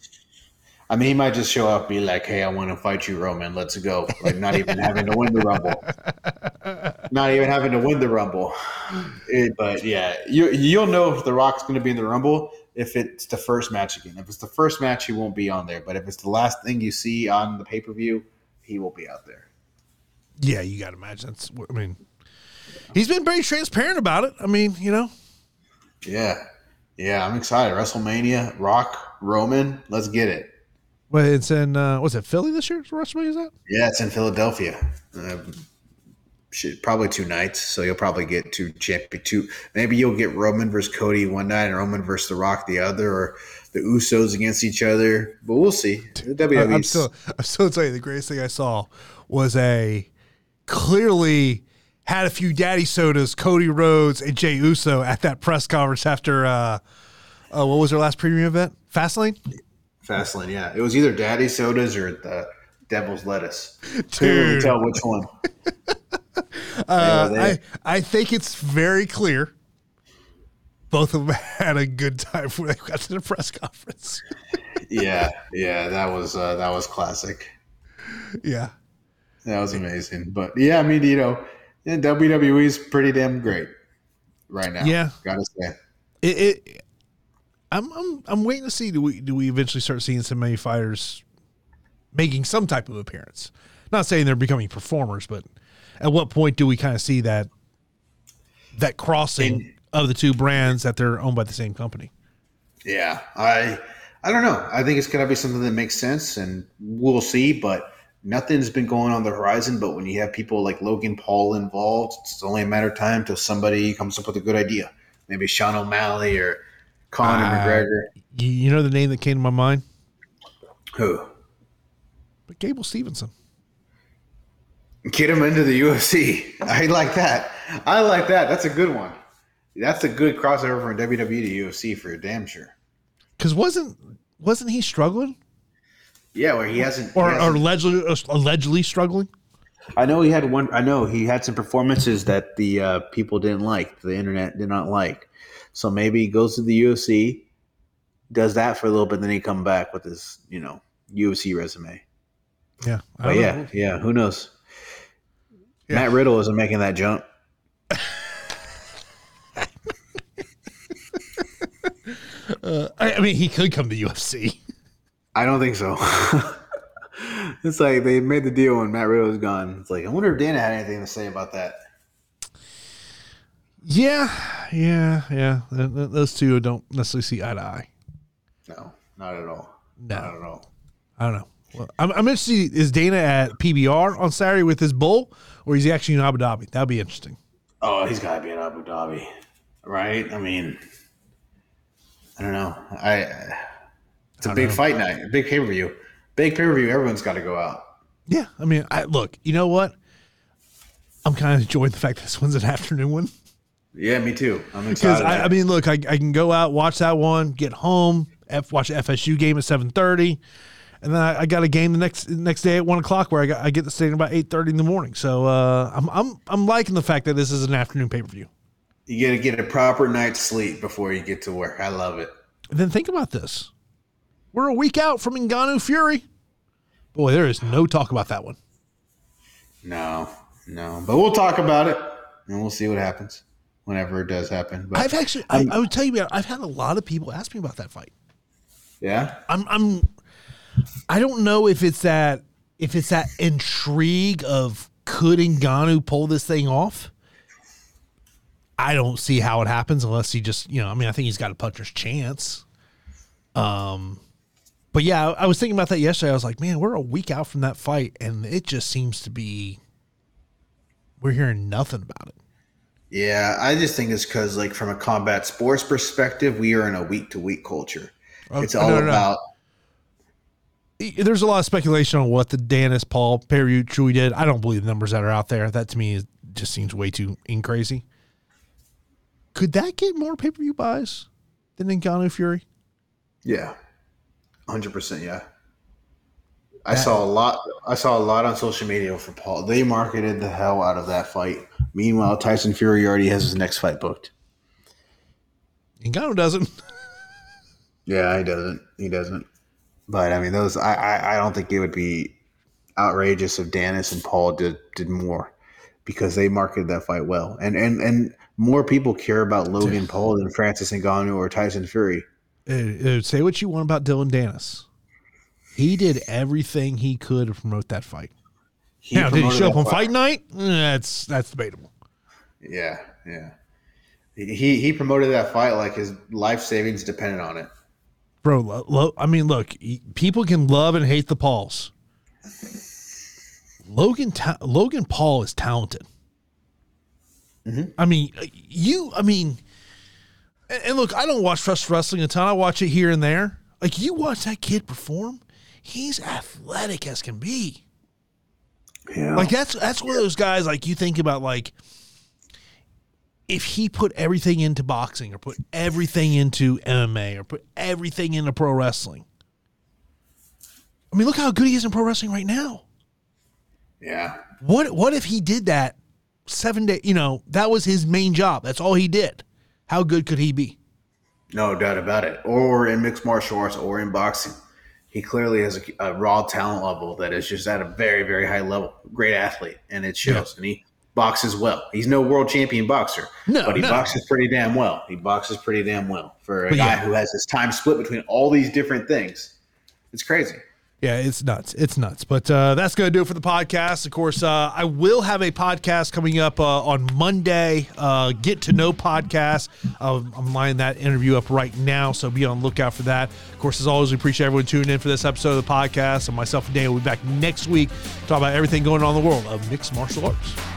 I mean, he might just show up, and be like, "Hey, I want to fight you, Roman. Let's go." Like, not even having to win the rumble, not even having to win the rumble. It- but yeah, you you'll know if the Rock's going to be in the rumble if it's the first match again. If it's the first match, he won't be on there. But if it's the last thing you see on the pay per view, he will be out there. yeah, you got to imagine. That's, what- I mean, he's been very transparent about it. I mean, you know, Yeah, yeah, I'm excited. WrestleMania, Rock, Roman, let's get it. but it's in uh, was it Philly this year? WrestleMania is that? Yeah, it's in Philadelphia. Um, shit, probably two nights, so you'll probably get two champion two. Maybe you'll get Roman versus Cody one night, and Roman versus The Rock the other, or the Usos against each other. But we'll see. WWE's I'm still, I'm still telling you, the greatest thing I saw was a clearly had a few daddy sodas, Cody Rhodes and Jey Uso at that press conference after, uh, uh, what was their last premium event? Fastlane? Fastlane. Yeah, it was either Daddy Sodas or the Devil's Lettuce. Couldn't really Dude. tell which one. Uh, I, I think it's very clear both of them had a good time when they got to the press conference. yeah, yeah, that was uh, that was classic. Yeah. That was amazing. But yeah, I mean, you know, WWE is pretty damn great right now. Yeah. gotta say. It, it I'm, I'm I'm waiting to see do we do we eventually start seeing some many fighters making some type of appearance. Not saying they're becoming performers, but at what point do we kind of see that that crossing In- of the two brands that they're owned by the same company? Yeah, I I don't know. I think it's gonna be something that makes sense, and we'll see. But nothing's been going on the horizon. But when you have people like Logan Paul involved, it's only a matter of time till somebody comes up with a good idea. Maybe Sean O'Malley or Conor Uh, McGregor. You, you know the name that came to my mind? Who? But Gable Steveson. Get him into the UFC. I like that. I like that. That's a good one. That's a good crossover from WWE to UFC for damn sure. Because wasn't wasn't he struggling Yeah, where he hasn't. or, he hasn't- allegedly allegedly struggling? I know he had one. I know he had some performances that the uh, people didn't like. The internet did not like. So maybe he goes to the UFC, does that for a little bit, then he come back with his you know UFC resume. Yeah, But yeah, know. yeah. Who knows? Yeah. Matt Riddle isn't making that jump. Uh, I, I mean, he could come to UFC. I don't think so. it's like they made the deal when Matt Riddle was gone. It's like I wonder if Dana had anything to say about that. Yeah, yeah, yeah. Th- th- Those two don't necessarily see eye to eye. No, not at all. No. Not at all. I don't know. Well, I'm, I'm interested. Is Dana at PBR on Saturday with his bull, or is he actually in Abu Dhabi? That'd be interesting. Oh, he's got to be in Abu Dhabi, right? I mean, I don't know. I it's a I big know. fight night, a big pay per view, big pay per view. Everyone's got to go out. Yeah, I mean, I look. You know what? I'm kind of enjoying the fact this one's an afternoon one Yeah, me too. I'm because excited. I, I mean, look, I, I can go out watch that one, get home, F, watch FSU game at 7:30, and then I, I got a game the next next day at one o'clock where I got I get to stay about 8:30 in the morning. So uh, I'm I'm I'm liking the fact that this is an afternoon pay per view. you got to get a proper night's sleep before you get to work. I love it. And then think about this: we're a week out from Ngannou Fury. Boy, there is no talk about that one. No, no, but we'll talk about it and we'll see what happens whenever it does happen. But I've actually, I, I would tell you, I've had a lot of people ask me about that fight. yeah, I'm, I'm, I don't know if it's that, if it's that intrigue of could Ngannou pull this thing off. I don't see how it happens unless he just, you know, I mean, I think he's got a puncher's chance. Um, but yeah, I, I was thinking about that yesterday. I was like, man, we're a week out from that fight, and it just seems to be, we're hearing nothing about it. yeah. I just think it's because, like, from a combat sports perspective, we are in a week to week culture. it's Oh, all no, no, no. about there's a lot of speculation on what the Danis Paul Perry truly did. I don't believe the numbers that are out there. That to me is, just seems way too in crazy. Could that get more pay per view buys than Ngannou Fury? yeah, hundred percent. Yeah, I saw a lot. I saw a lot on social media for Paul. They marketed the hell out of that fight. Meanwhile, Tyson Fury already has his next fight booked. Ngannou doesn't. Yeah, he doesn't. He doesn't. But I mean, those. I. I, I don't think it would be outrageous if Danis and Paul did did more because they marketed that fight well, and and and more people care about Logan Paul than Francis Ngannou or Tyson Fury. Uh, say what you want about Dillon Danis. He did everything he could to promote that fight. He now, did he show up on fight night? Eh, That's that's debatable. Yeah, yeah. He he promoted that fight like his life savings depended on it. Bro, lo, lo- I mean, look, people can love and hate the Pauls. Logan Ta- Logan Paul is talented. Mhm. I mean, you. I mean, and, and look, I don't watch Trust Wrestling a ton. I watch it here and there. Like you watch that kid perform, he's athletic as can be. Yeah. Like that's that's one of those guys. Like you think about like if he put everything into boxing or put everything into MMA or put everything into pro wrestling. I mean, look how good he is in pro wrestling right now. yeah. What what if he did that seven day? You know, that was his main job. That's all he did. How good could he be? No doubt about it. Or in mixed martial arts or in boxing. He clearly has a, a raw talent level that is just at a very, very high level. Great athlete. And it shows. And he boxes well. He's no world champion boxer. No, but he no. boxes pretty damn well. He boxes pretty damn well for a But guy yeah. who has his time split between all these different things. It's crazy. Yeah, it's nuts. It's nuts. But uh, that's going to do it for the podcast. Of course, uh, I will have a podcast coming up uh, on Monday. Uh, Get to know podcast. I'm lining that interview up right now, so be on the lookout for that. Of course, as always, we appreciate everyone tuning in for this episode of the podcast. And myself and Dan will be back next week to talk about everything going on in the world of mixed martial arts.